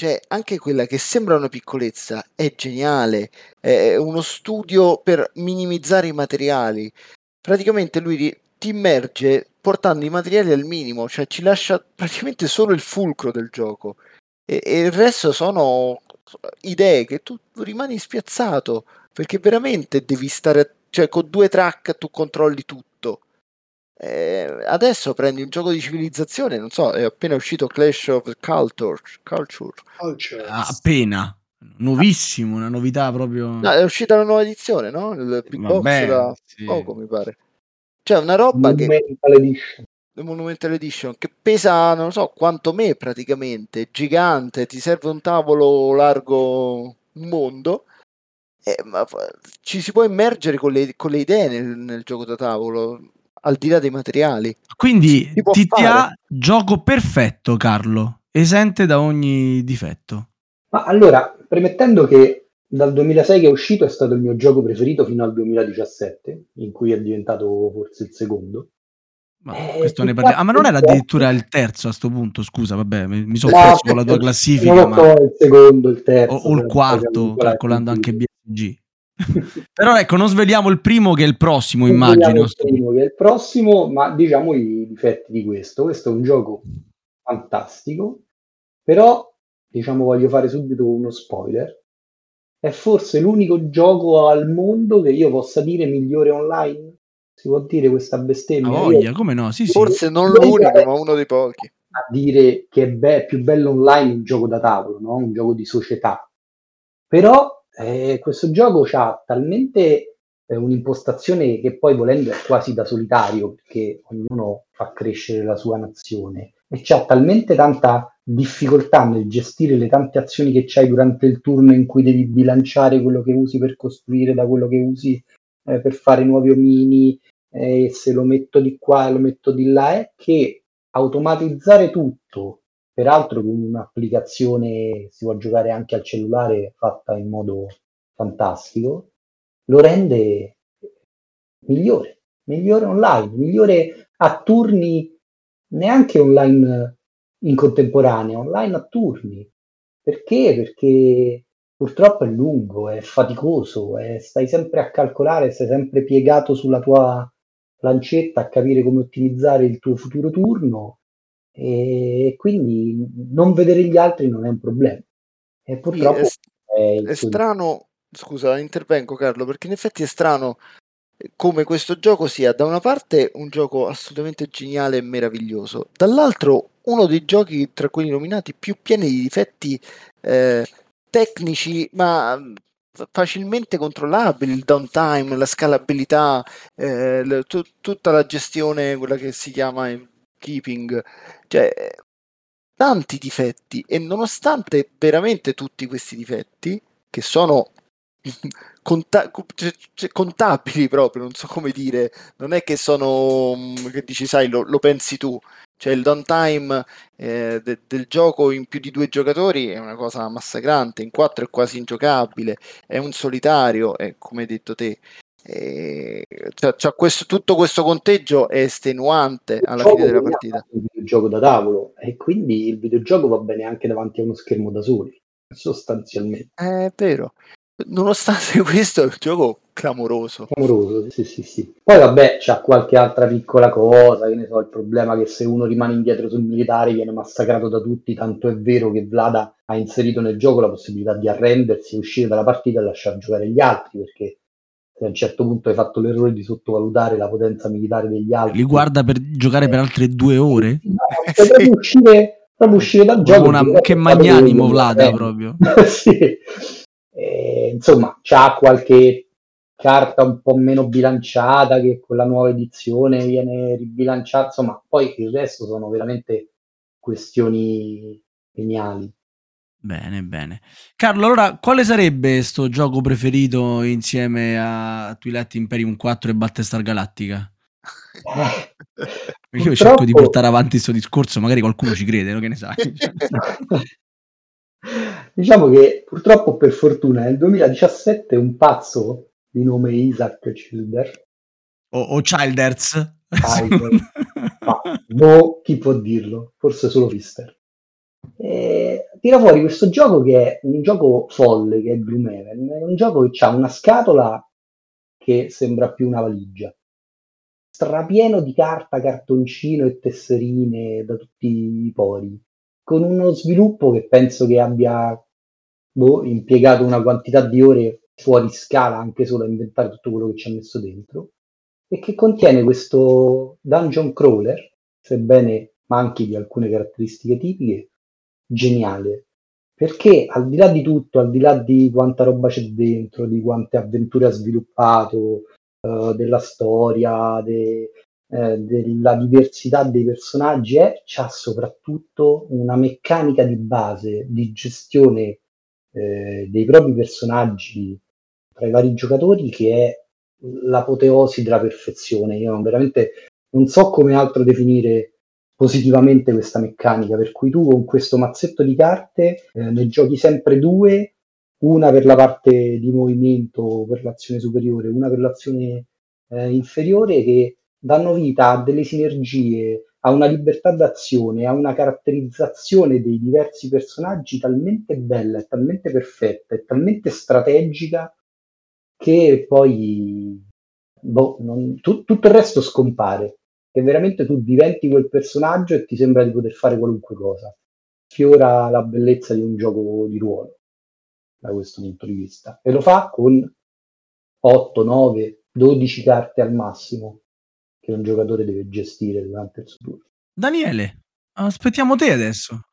Cioè, anche quella che sembra una piccolezza è geniale, è uno studio per minimizzare i materiali. Praticamente lui ti immerge portando i materiali al minimo, cioè ci lascia praticamente solo il fulcro del gioco e, e il resto sono idee che tu rimani spiazzato perché veramente devi stare cioè con due track tu controlli tutto. Eh, adesso prendi un gioco di civilizzazione, non so, è appena uscito Clash of Culture. Culture. Ah, appena. Nuovissimo, una novità proprio. No, è uscita la nuova edizione, no? Il Big Vabbè, Box da sì. poco, mi pare. Cioè, una roba Monumental che. Edition. Monumental Edition che pesa, non so quanto me praticamente, gigante, ti serve un tavolo largo un mondo eh, ma ci si può immergere con le, con le idee nel, nel, gioco da tavolo, al di là dei materiali. Quindi TTA gioco perfetto, Carlo, esente da ogni difetto. Ma allora, premettendo che dal 2006 che è uscito è stato il mio gioco preferito fino al 2017, in cui è diventato forse il secondo. Ma, eh, ne parliamo. Ah, ma non era addirittura il terzo a questo punto? Scusa, vabbè, mi, mi sono perso con la tua classifica. Non ma... il secondo, il terzo. O, o il quarto, calcolando anche BSG. Però ecco, non sveliamo il primo che è il prossimo, non immagino. Il primo che è il prossimo, ma diciamo i difetti di questo. Questo è un gioco fantastico, però diciamo voglio fare subito uno spoiler. È forse l'unico gioco al mondo che io possa dire migliore online si può dire questa bestemmia? voglia, come no? Sì, Forse sì. non l'unico, ma uno dei pochi. a dire che è be- più bello online un gioco da tavolo, no? un gioco di società. Però eh, questo gioco ha talmente eh, un'impostazione che poi volendo è quasi da solitario, perché ognuno fa crescere la sua nazione, e c'ha talmente tanta difficoltà nel gestire le tante azioni che c'hai durante il turno in cui devi bilanciare quello che usi per costruire da quello che usi eh, per fare nuovi omini, e se lo metto di qua e lo metto di là, è che automatizzare tutto, peraltro con un'applicazione si può giocare anche al cellulare fatta in modo fantastico, lo rende migliore, migliore online, migliore a turni neanche online in contemporanea, online a turni. Perché? Perché purtroppo è lungo, è faticoso, è, stai sempre a calcolare, sei sempre piegato sulla tua lancetta a capire come ottimizzare il tuo futuro turno e quindi non vedere gli altri non è un problema. E purtroppo è, è strano, scusa, intervengo Carlo, perché in effetti è strano come questo gioco sia da una parte un gioco assolutamente geniale e meraviglioso, dall'altro uno dei giochi tra quelli nominati più pieni di difetti eh, tecnici, ma facilmente controllabili, il downtime, la scalabilità, eh, t- tutta la gestione, quella che si chiama keeping, cioè tanti difetti e nonostante veramente tutti questi difetti, che sono conta- cioè, cioè, contabili proprio, non so come dire, non è che sono, mm, che dici, sai, lo, lo pensi tu, cioè il downtime eh, de- del gioco in più di due giocatori è una cosa massacrante, in quattro è quasi ingiocabile, è un solitario, è come hai detto te. E... Cioè, cioè questo, tutto questo conteggio è estenuante alla fine della partita. Un videogioco da tavolo e quindi il videogioco va bene anche davanti a uno schermo da soli, sostanzialmente. È vero. Nonostante questo è un gioco clamoroso. Clamoroso, sì, sì, sì. Poi vabbè, c'ha qualche altra piccola cosa, che ne so, il problema che se uno rimane indietro sul militare viene massacrato da tutti, tanto è vero che Vlada ha inserito nel gioco la possibilità di arrendersi, uscire dalla partita e lasciare giocare gli altri, perché se a un certo punto hai fatto l'errore di sottovalutare la potenza militare degli altri. Li guarda per giocare eh, per altre due ore? No, sì. proprio uscire, proprio uscire dal gioco. Una, che magnanimo Vlada proprio. sì. Eh, insomma, c'ha qualche carta un po' meno bilanciata che con la nuova edizione viene ribilanciata, insomma, poi il resto sono veramente questioni geniali. Bene, bene. Carlo, allora quale sarebbe sto gioco preferito insieme a Twilight Imperium 4 e Battlestar Galactica? Io cerco di portare avanti questo discorso, magari qualcuno ci crede, no? che ne sai? Diciamo che purtroppo per fortuna nel 2017 un pazzo di nome Isaac Childer o, o Childers ma boh, chi può dirlo? Forse solo Fister. E tira fuori questo gioco che è un gioco folle, che è Gloomhaven, è un gioco che ha una scatola che sembra più una valigia, strapieno di carta, cartoncino e tesserine da tutti i pori. Con uno sviluppo che penso che abbia boh, impiegato una quantità di ore fuori scala anche solo a inventare tutto quello che ci ha messo dentro. E che contiene questo dungeon crawler, sebbene manchi di alcune caratteristiche tipiche, geniale. Perché al di là di tutto, al di là di quanta roba c'è dentro, di quante avventure ha sviluppato, uh, della storia, de, eh, della diversità dei personaggi è c'ha soprattutto una meccanica di base di gestione eh, dei propri personaggi tra i vari giocatori che è l'apoteosi della perfezione. Io veramente non so come altro definire positivamente questa meccanica, per cui tu con questo mazzetto di carte eh, ne giochi sempre due, una per la parte di movimento per l'azione superiore, una per l'azione eh, inferiore che danno vita a delle sinergie, a una libertà d'azione, a una caratterizzazione dei diversi personaggi talmente bella, talmente perfetta, e talmente strategica che poi boh, non, tu, tutto il resto scompare. Che veramente tu diventi quel personaggio e ti sembra di poter fare qualunque cosa. Fiora la bellezza di un gioco di ruolo da questo punto di vista. E lo fa con 8, 9, 12 carte al massimo che un giocatore deve gestire durante il suo turno. Daniele, Aspettiamo te adesso.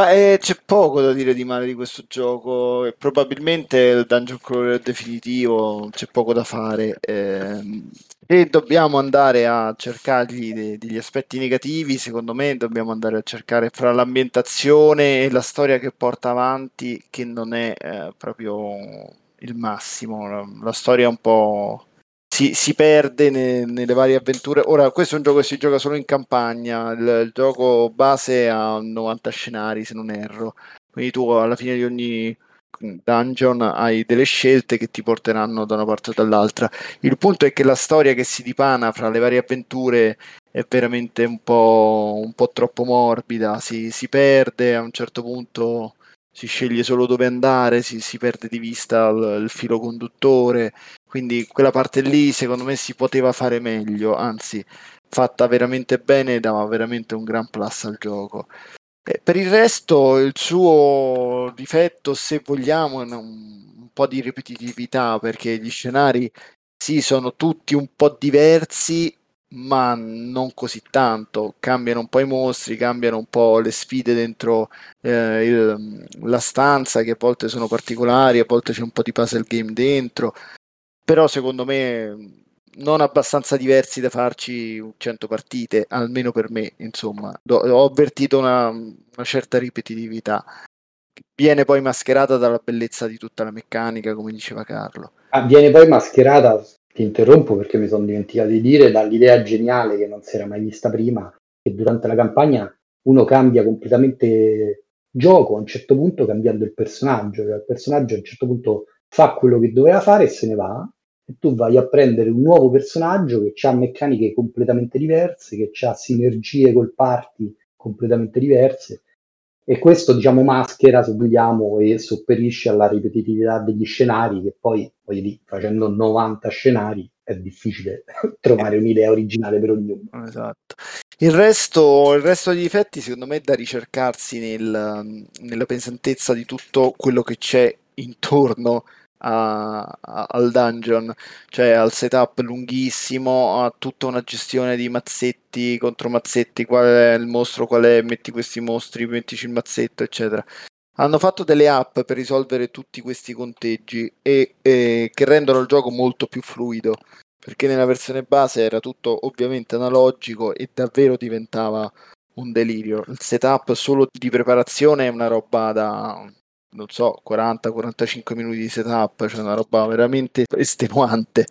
Ma eh, c'è poco da dire di male di questo gioco. Probabilmente il dungeon crawler definitivo c'è poco da fare. Eh, se dobbiamo andare a cercargli de- degli aspetti negativi, secondo me dobbiamo andare a cercare fra l'ambientazione e la storia che porta avanti, che non è eh, proprio il massimo. La, la storia è un po' si, si perde ne, nelle varie avventure. Ora, questo è un gioco che si gioca solo in campagna. Il, il, gioco base ha 90 scenari, se non erro. Quindi tu alla fine di ogni dungeon hai delle scelte che ti porteranno da una parte o dall'altra. Il punto è che la storia che si dipana fra le varie avventure è veramente un po', un po troppo morbida. Si, si perde a un certo punto si sceglie solo dove andare, si, si perde di vista il, il, filo conduttore, quindi quella parte lì secondo me si poteva fare meglio, anzi fatta veramente bene dava veramente un gran plus al gioco. E per il resto il suo difetto, se vogliamo, è un, un po' di ripetitività, perché gli scenari sì, sono tutti un po' diversi, ma non così tanto. Cambiano un po' i mostri, cambiano un po' le sfide dentro eh, il, la stanza, che a volte sono particolari, a volte c'è un po' di puzzle game dentro. Però secondo me non abbastanza diversi da farci 100 partite, almeno per me, insomma. ho avvertito una, una certa ripetitività. Viene poi mascherata dalla bellezza di tutta la meccanica, come diceva Carlo. Ah, viene poi mascherata ti interrompo perché mi sono dimenticato di dire dall'idea geniale che non si era mai vista prima, che durante la campagna uno cambia completamente gioco a un certo punto cambiando il personaggio, cioè il personaggio a un certo punto fa quello che doveva fare e se ne va e tu vai a prendere un nuovo personaggio che ha meccaniche completamente diverse, che ha sinergie col party completamente diverse. E questo diciamo maschera se vogliamo e sopperisce alla ripetitività degli scenari che poi, poi lì, facendo 90 scenari è difficile trovare un'idea originale per ognuno. Esatto. Il resto, il resto degli difetti secondo me è da ricercarsi nel, nella pesantezza di tutto quello che c'è intorno a, a, al dungeon, cioè al setup lunghissimo, a tutta una gestione di mazzetti contro mazzetti, qual è il mostro, qual è, metti questi mostri, mettici il mazzetto, eccetera. Hanno fatto delle app per risolvere tutti questi conteggi e, e che rendono il gioco molto più fluido perché nella versione base era tutto ovviamente analogico e davvero diventava un delirio. Il setup solo di preparazione è una roba da non so, 40-45 minuti di setup, cioè una roba veramente estenuante.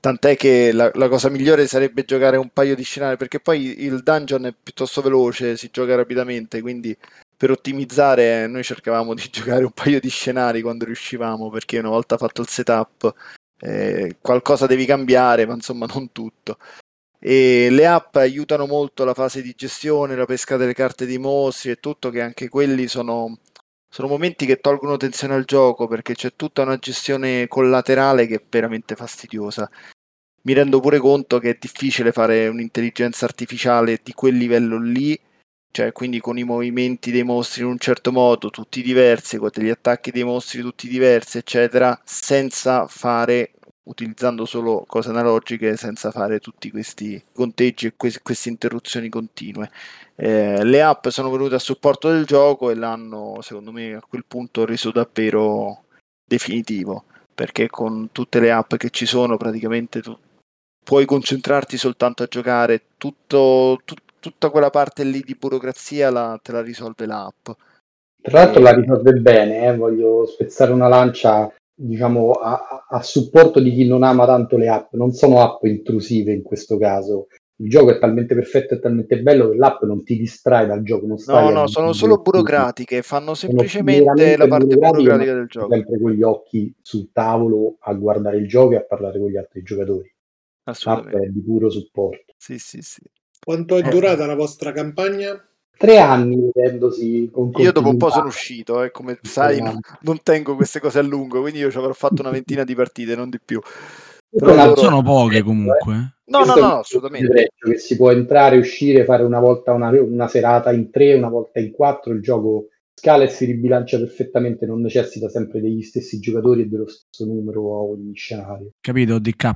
Tant'è che la, la, cosa migliore sarebbe giocare un paio di scenari, perché poi il dungeon è piuttosto veloce, si gioca rapidamente, quindi per ottimizzare noi cercavamo di giocare un paio di scenari quando riuscivamo, perché una volta fatto il setup eh, qualcosa devi cambiare, ma insomma non tutto. E le app aiutano molto la fase di gestione, la pesca delle carte dei mostri e tutto, che anche quelli sono sono momenti che tolgono tensione al gioco perché c'è tutta una gestione collaterale che è veramente fastidiosa. Mi rendo pure conto che è difficile fare un'intelligenza artificiale di quel livello lì, cioè quindi con i movimenti dei mostri in un certo modo, tutti diversi, con degli attacchi dei mostri tutti diversi, eccetera, senza fare utilizzando solo cose analogiche senza fare tutti questi conteggi e que- queste interruzioni continue. Eh, le app sono venute a supporto del gioco e l'hanno, secondo me, a quel punto reso davvero definitivo, perché con tutte le app che ci sono praticamente tu puoi concentrarti soltanto a giocare, tutto, tu- tutta quella parte lì di burocrazia la, te la risolve l'app. Tra l'altro la risolve bene, eh? voglio spezzare una lancia diciamo, a, a, supporto di chi non ama tanto le app. Non sono app intrusive in questo caso. Il gioco è talmente perfetto e talmente bello che l'app non ti distrae dal gioco. Non no, no, sono solo burocratiche, fanno semplicemente la parte burocratica del gioco. Sempre con gli occhi sul tavolo a guardare il gioco e a parlare con gli altri giocatori. Assolutamente. L'app è di puro supporto. Sì, sì, sì. Quanto è durata eh. la vostra campagna? Tre anni vedendosi con Io dopo un po' sono uscito, eh, come sai, non, non tengo queste cose a lungo, quindi io ci avrò fatto una ventina di partite, non di più. Però non sono poche comunque. No, no, no, assolutamente. Che si può entrare, uscire, fare una volta una, una serata in tre, una volta in quattro, il gioco scala e si ribilancia perfettamente, non necessita sempre degli stessi giocatori e dello stesso numero a ogni scenario. Capito, DK?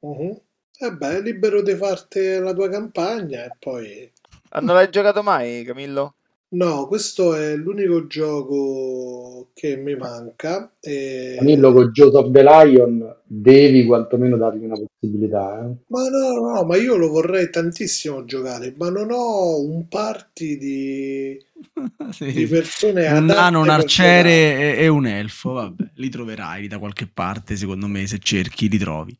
Uh-huh. E beh, libero di farti la tua campagna e poi non l'hai giocato mai, Camillo? No, questo è l'unico gioco che mi manca. E... Camillo con Joseph of the Lion devi quantomeno dargli una possibilità. Eh? Ma no, no, ma io lo vorrei tantissimo giocare, ma non ho un party di, sì. di persone Un nano, un arciere e, e, un elfo, vabbè, li troverai da qualche parte, secondo me, se cerchi li trovi.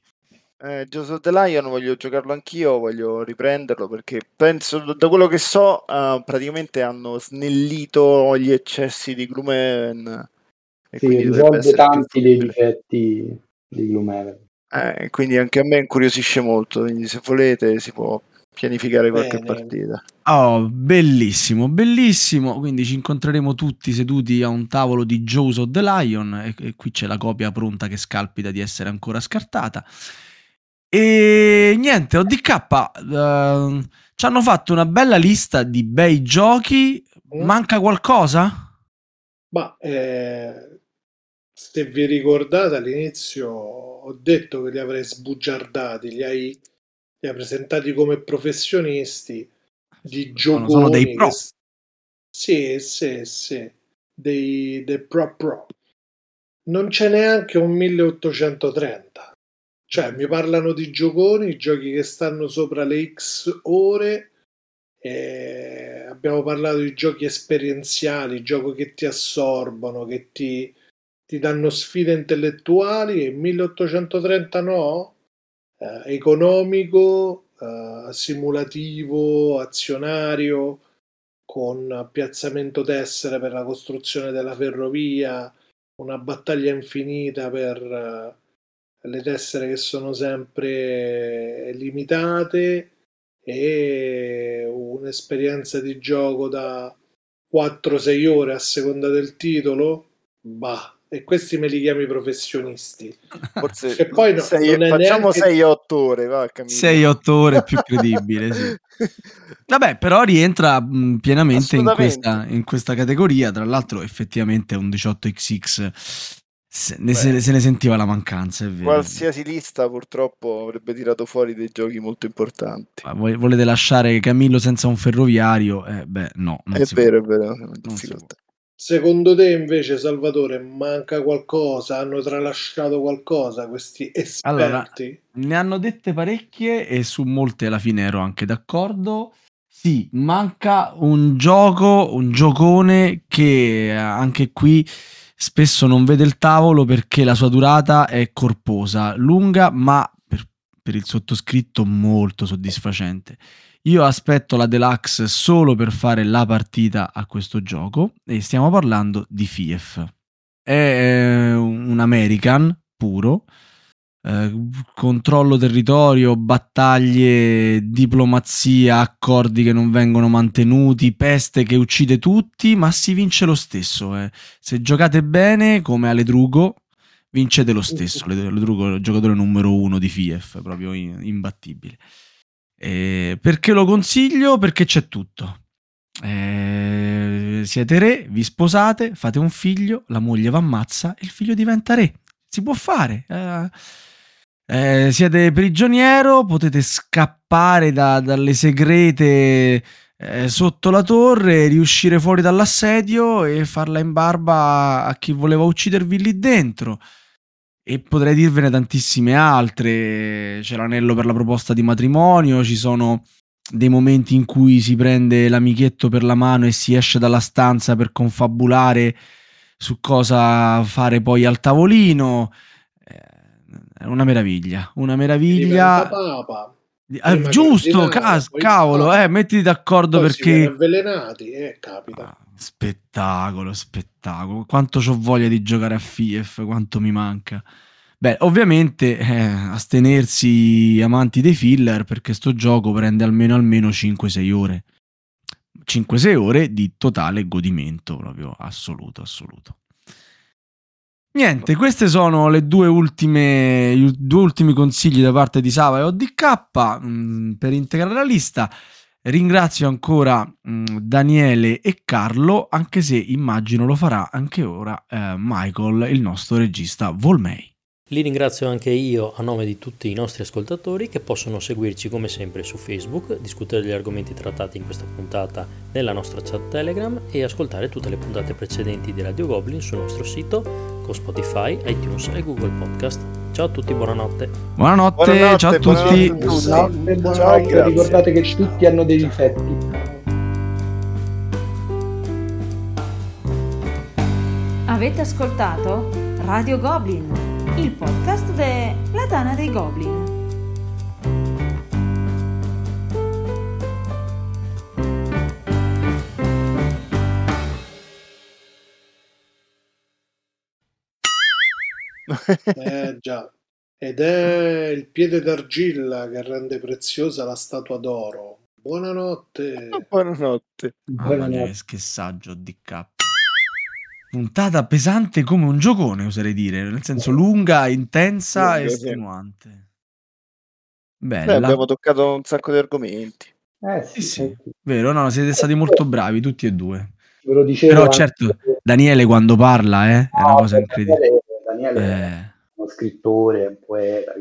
Eh, Joseph the Lion voglio giocarlo anch'io, voglio riprenderlo perché penso, da quello che so, uh, praticamente hanno snellito gli eccessi di Gloomhaven. E sì, risolve tanti dei difetti di Gloomhaven. Eh, quindi anche a me incuriosisce molto, quindi se volete si può pianificare qualche Bene. partita. Oh, bellissimo, bellissimo. Quindi ci incontreremo tutti seduti a un tavolo di Joseph the Lion e, e qui c'è la copia pronta che scalpita di essere ancora scartata. E niente, ODK uh, ehm, ci hanno fatto una bella lista di bei giochi. Mm. Manca qualcosa? Ma eh, se vi ricordate all'inizio ho detto che li avrei sbugiardati, li hai, li hai presentati come professionisti di giochi. Sono, sono dei pro. Che... Sì, sì, sì, dei, dei pro pro. Non c'è neanche un 1830 cioè, mi parlano di gioconi, giochi che stanno sopra le X ore. Eh, abbiamo parlato di giochi esperienziali, giochi che ti assorbono, che ti, ti danno sfide intellettuali. E 1830 no? Eh, economico, eh, simulativo, azionario, con piazzamento tessere per la costruzione della ferrovia, una battaglia infinita per le tessere che sono sempre limitate e un'esperienza di gioco da 4-6 ore a seconda del titolo, bah, e questi me li chiami professionisti. Forse e poi no, sei, facciamo neanche... 6-8 ore, va, 6-8 ore è più credibile, sì. Vabbè, però rientra mh, pienamente in questa, in questa, categoria. Tra l'altro, effettivamente è un 18XX se ne, se, se ne, sentiva la mancanza, è vero. Qualsiasi lista purtroppo avrebbe tirato fuori dei giochi molto importanti. Ma volete lasciare Camillo senza un ferroviario? Eh, beh, no. È vero, può. è vero. Secondo te invece, Salvatore, manca qualcosa? Hanno tralasciato qualcosa questi esperti? Allora, ne hanno dette parecchie e su molte alla fine ero anche d'accordo. Sì, manca un gioco, un giocone che anche qui spesso non vede il tavolo perché la sua durata è corposa, lunga, ma per, per il sottoscritto molto soddisfacente. Io aspetto la deluxe solo per fare la partita a questo gioco e stiamo parlando di FIEF. È eh, un American puro eh, controllo territorio, battaglie, diplomazia, accordi che non vengono mantenuti, peste che uccide tutti, ma si vince lo stesso. Eh. Se giocate bene, come Aledrugo, vincete lo stesso. Aledrugo è il giocatore numero uno di FIEF, proprio imbattibile. Eh, perché lo consiglio? Perché c'è tutto. Eh, siete re, vi sposate, fate un figlio, la moglie va ammazza e il figlio diventa re. Si può fare. Eh, eh, siete prigioniero, potete scappare da, dalle segrete eh, sotto la torre, riuscire fuori dall'assedio e farla in barba a chi voleva uccidervi lì dentro. E potrei dirvene tantissime altre. C'è l'anello per la proposta di matrimonio, ci sono dei momenti in cui si prende l'amichetto per la mano e si esce dalla stanza per confabulare su cosa fare poi al tavolino una meraviglia, una meraviglia. Papa. Eh, giusto, cas- cavolo, eh, mettiti d'accordo perché... avvelenati, eh, capita. Ah, spettacolo, spettacolo. Quanto ho voglia di giocare a FIEF, quanto mi manca. Beh, ovviamente eh, astenersi amanti dei filler perché sto gioco prende almeno almeno 5-6 ore. 5-6 ore di totale godimento, proprio assoluto, assoluto. Niente, questi sono le due ultime, i due ultimi consigli da parte di Sava e ODK mh, mm, per integrare la lista. Ringrazio ancora mh, mm, Daniele e Carlo, anche se immagino lo farà anche ora eh, Michael, il nostro regista Volmei. Li ringrazio anche io a nome di tutti i nostri ascoltatori che possono seguirci come sempre su Facebook, discutere degli argomenti trattati in questa puntata nella nostra chat Telegram e ascoltare tutte le puntate precedenti di Radio Goblin sul nostro sito con Spotify, iTunes e Google Podcast. Ciao a tutti, buonanotte. Buonanotte, buonanotte ciao a tutti. Buonanotte, buonanotte. Ciao, ricordate che tutti hanno dei difetti. Avete ascoltato Radio Goblin il podcast della Dana dei Goblin. Eh già, ed è il piede d'argilla che rende preziosa la statua d'oro. Buonanotte. Buonanotte. Buonanotte. Che saggio DK puntata pesante come un giocone, oserei dire, nel senso lunga, intensa e estenuante. Bella. Beh, abbiamo toccato un sacco di argomenti. Eh sì, sì, sì. vero, no, siete stati molto bravi tutti e due. Ve lo dicevo Però certo, Daniele quando parla eh, è una cosa incredibile. Daniele, Daniele eh. è uno scrittore, un poeta.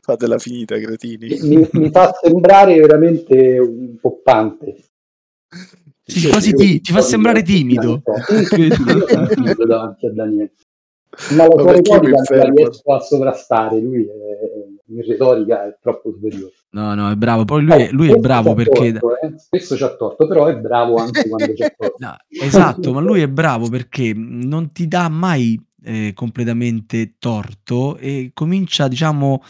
Fatela finita, cretini. Mi, mi fa sembrare veramente un poppante. Sì, quasi ti, ti fa sembrare timido. timido davanti a Daniele. Ma la sua retorica non riesco a sovrastare, lui è, in retorica è troppo superiore. No, no, è bravo. Poi lui, eh, lui è bravo perché... Torto, eh? Spesso c'ha torto, però è bravo anche quando c'è torto. No, esatto, ma lui è bravo perché non ti dà mai eh, completamente torto e comincia, diciamo,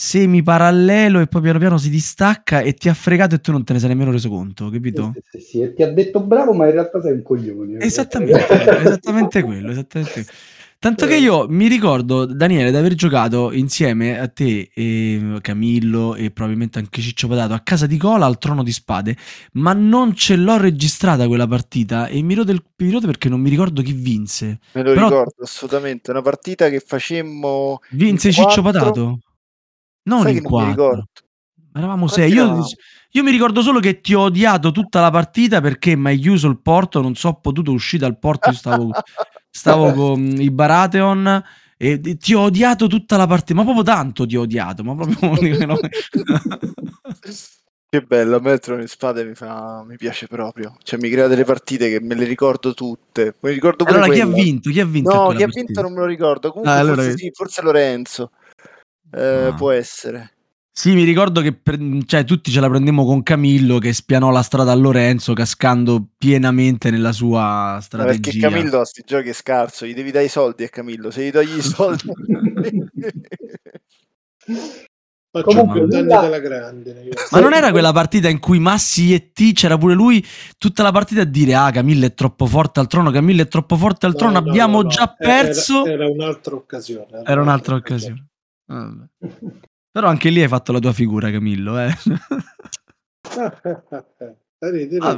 semi parallelo e poi piano piano si distacca e ti ha fregato e tu non te ne sei nemmeno reso conto, capito? Sì, sì, sì, ti ha detto bravo, ma in realtà sei un coglione. Esattamente, esattamente quello, esattamente Tanto che io mi ricordo, Daniele, di aver giocato insieme a te e Camillo e probabilmente anche Ciccio Patato a casa di Cola al Trono di Spade, ma non ce l'ho registrata quella partita e mi rode, il, mi rode perché non mi ricordo chi vinse. Me lo Però... ricordo assolutamente, una partita che facemmo... Vinse Ciccio Patato? Non Sai in quattro. Eravamo sei. Io, io, mi ricordo solo che ti ho odiato tutta la partita perché mi hai chiuso il porto, non so potuto uscire dal porto, io stavo, stavo con i Baratheon e ti ho odiato tutta la partita, ma proprio tanto ti ho odiato, ma proprio... Che bello, a me Trono di Spade mi, fa, mi piace proprio. Cioè, mi crea delle partite che me le ricordo tutte. Mi ricordo allora, chi ha vinto? Chi ha vinto? No, chi ha vinto non me lo ricordo. Comunque, ah, allora... forse, sì, forse Lorenzo. Eh, ah. Può essere. Sì, mi ricordo che pre- cioè, tutti ce la prendemmo con Camillo che spianò la strada a Lorenzo cascando pienamente nella sua strategia. Perché Camillo a questi giochi è scarso, gli devi dare i soldi a Camillo, se gli togli i soldi... Comunque, nulla... della grande. Ma non era quella partita in cui Massi e T c'era pure lui tutta la partita a dire ah Camillo è troppo forte al trono, Camillo è troppo forte al trono, no, abbiamo no, già perso. Era, era un'altra occasione. Era, era un'altra occasione. occasione. Però anche lì hai fatto la tua figura, Camillo. Eh? ridi, ridi. Ah.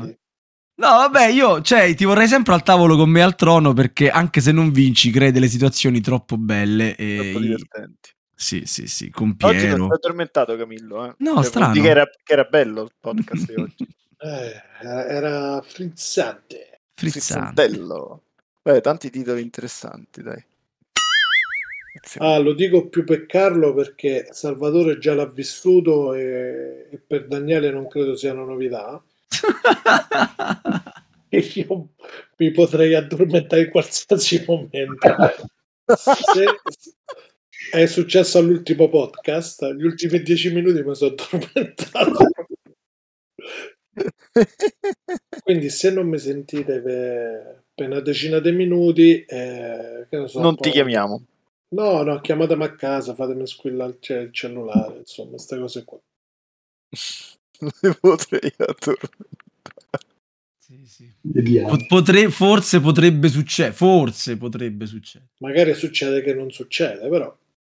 No, vabbè, io cioè, ti vorrei sempre al tavolo con me al trono perché anche se non vinci, crei delle situazioni troppo belle e troppo divertenti. Sì, sì, sì, con Piero. Oggi non si è addormentato Camillo, eh? No, cioè, strano. Che era, che era, bello il podcast di oggi. Eh, era frizzante. Frizzante. Frizzantello. Beh, tanti titoli interessanti, dai. Ah, lo dico più per Carlo perché Salvatore già l'ha vissuto e, e per Daniele non credo sia una novità. e io mi potrei addormentare in qualsiasi momento. Se, è successo all'ultimo podcast, gli ultimi dieci minuti mi sono addormentato. Quindi se non mi sentite per, per una decina di minuti, eh, so, non ti chiamiamo. No, no, chiamatemi a casa, fatemi squillare il cellulare, insomma, queste cose qua. Non potrei addormentare. Sì, sì. Potre, forse potrebbe succedere, forse potrebbe succedere. Magari succede che non succede, però.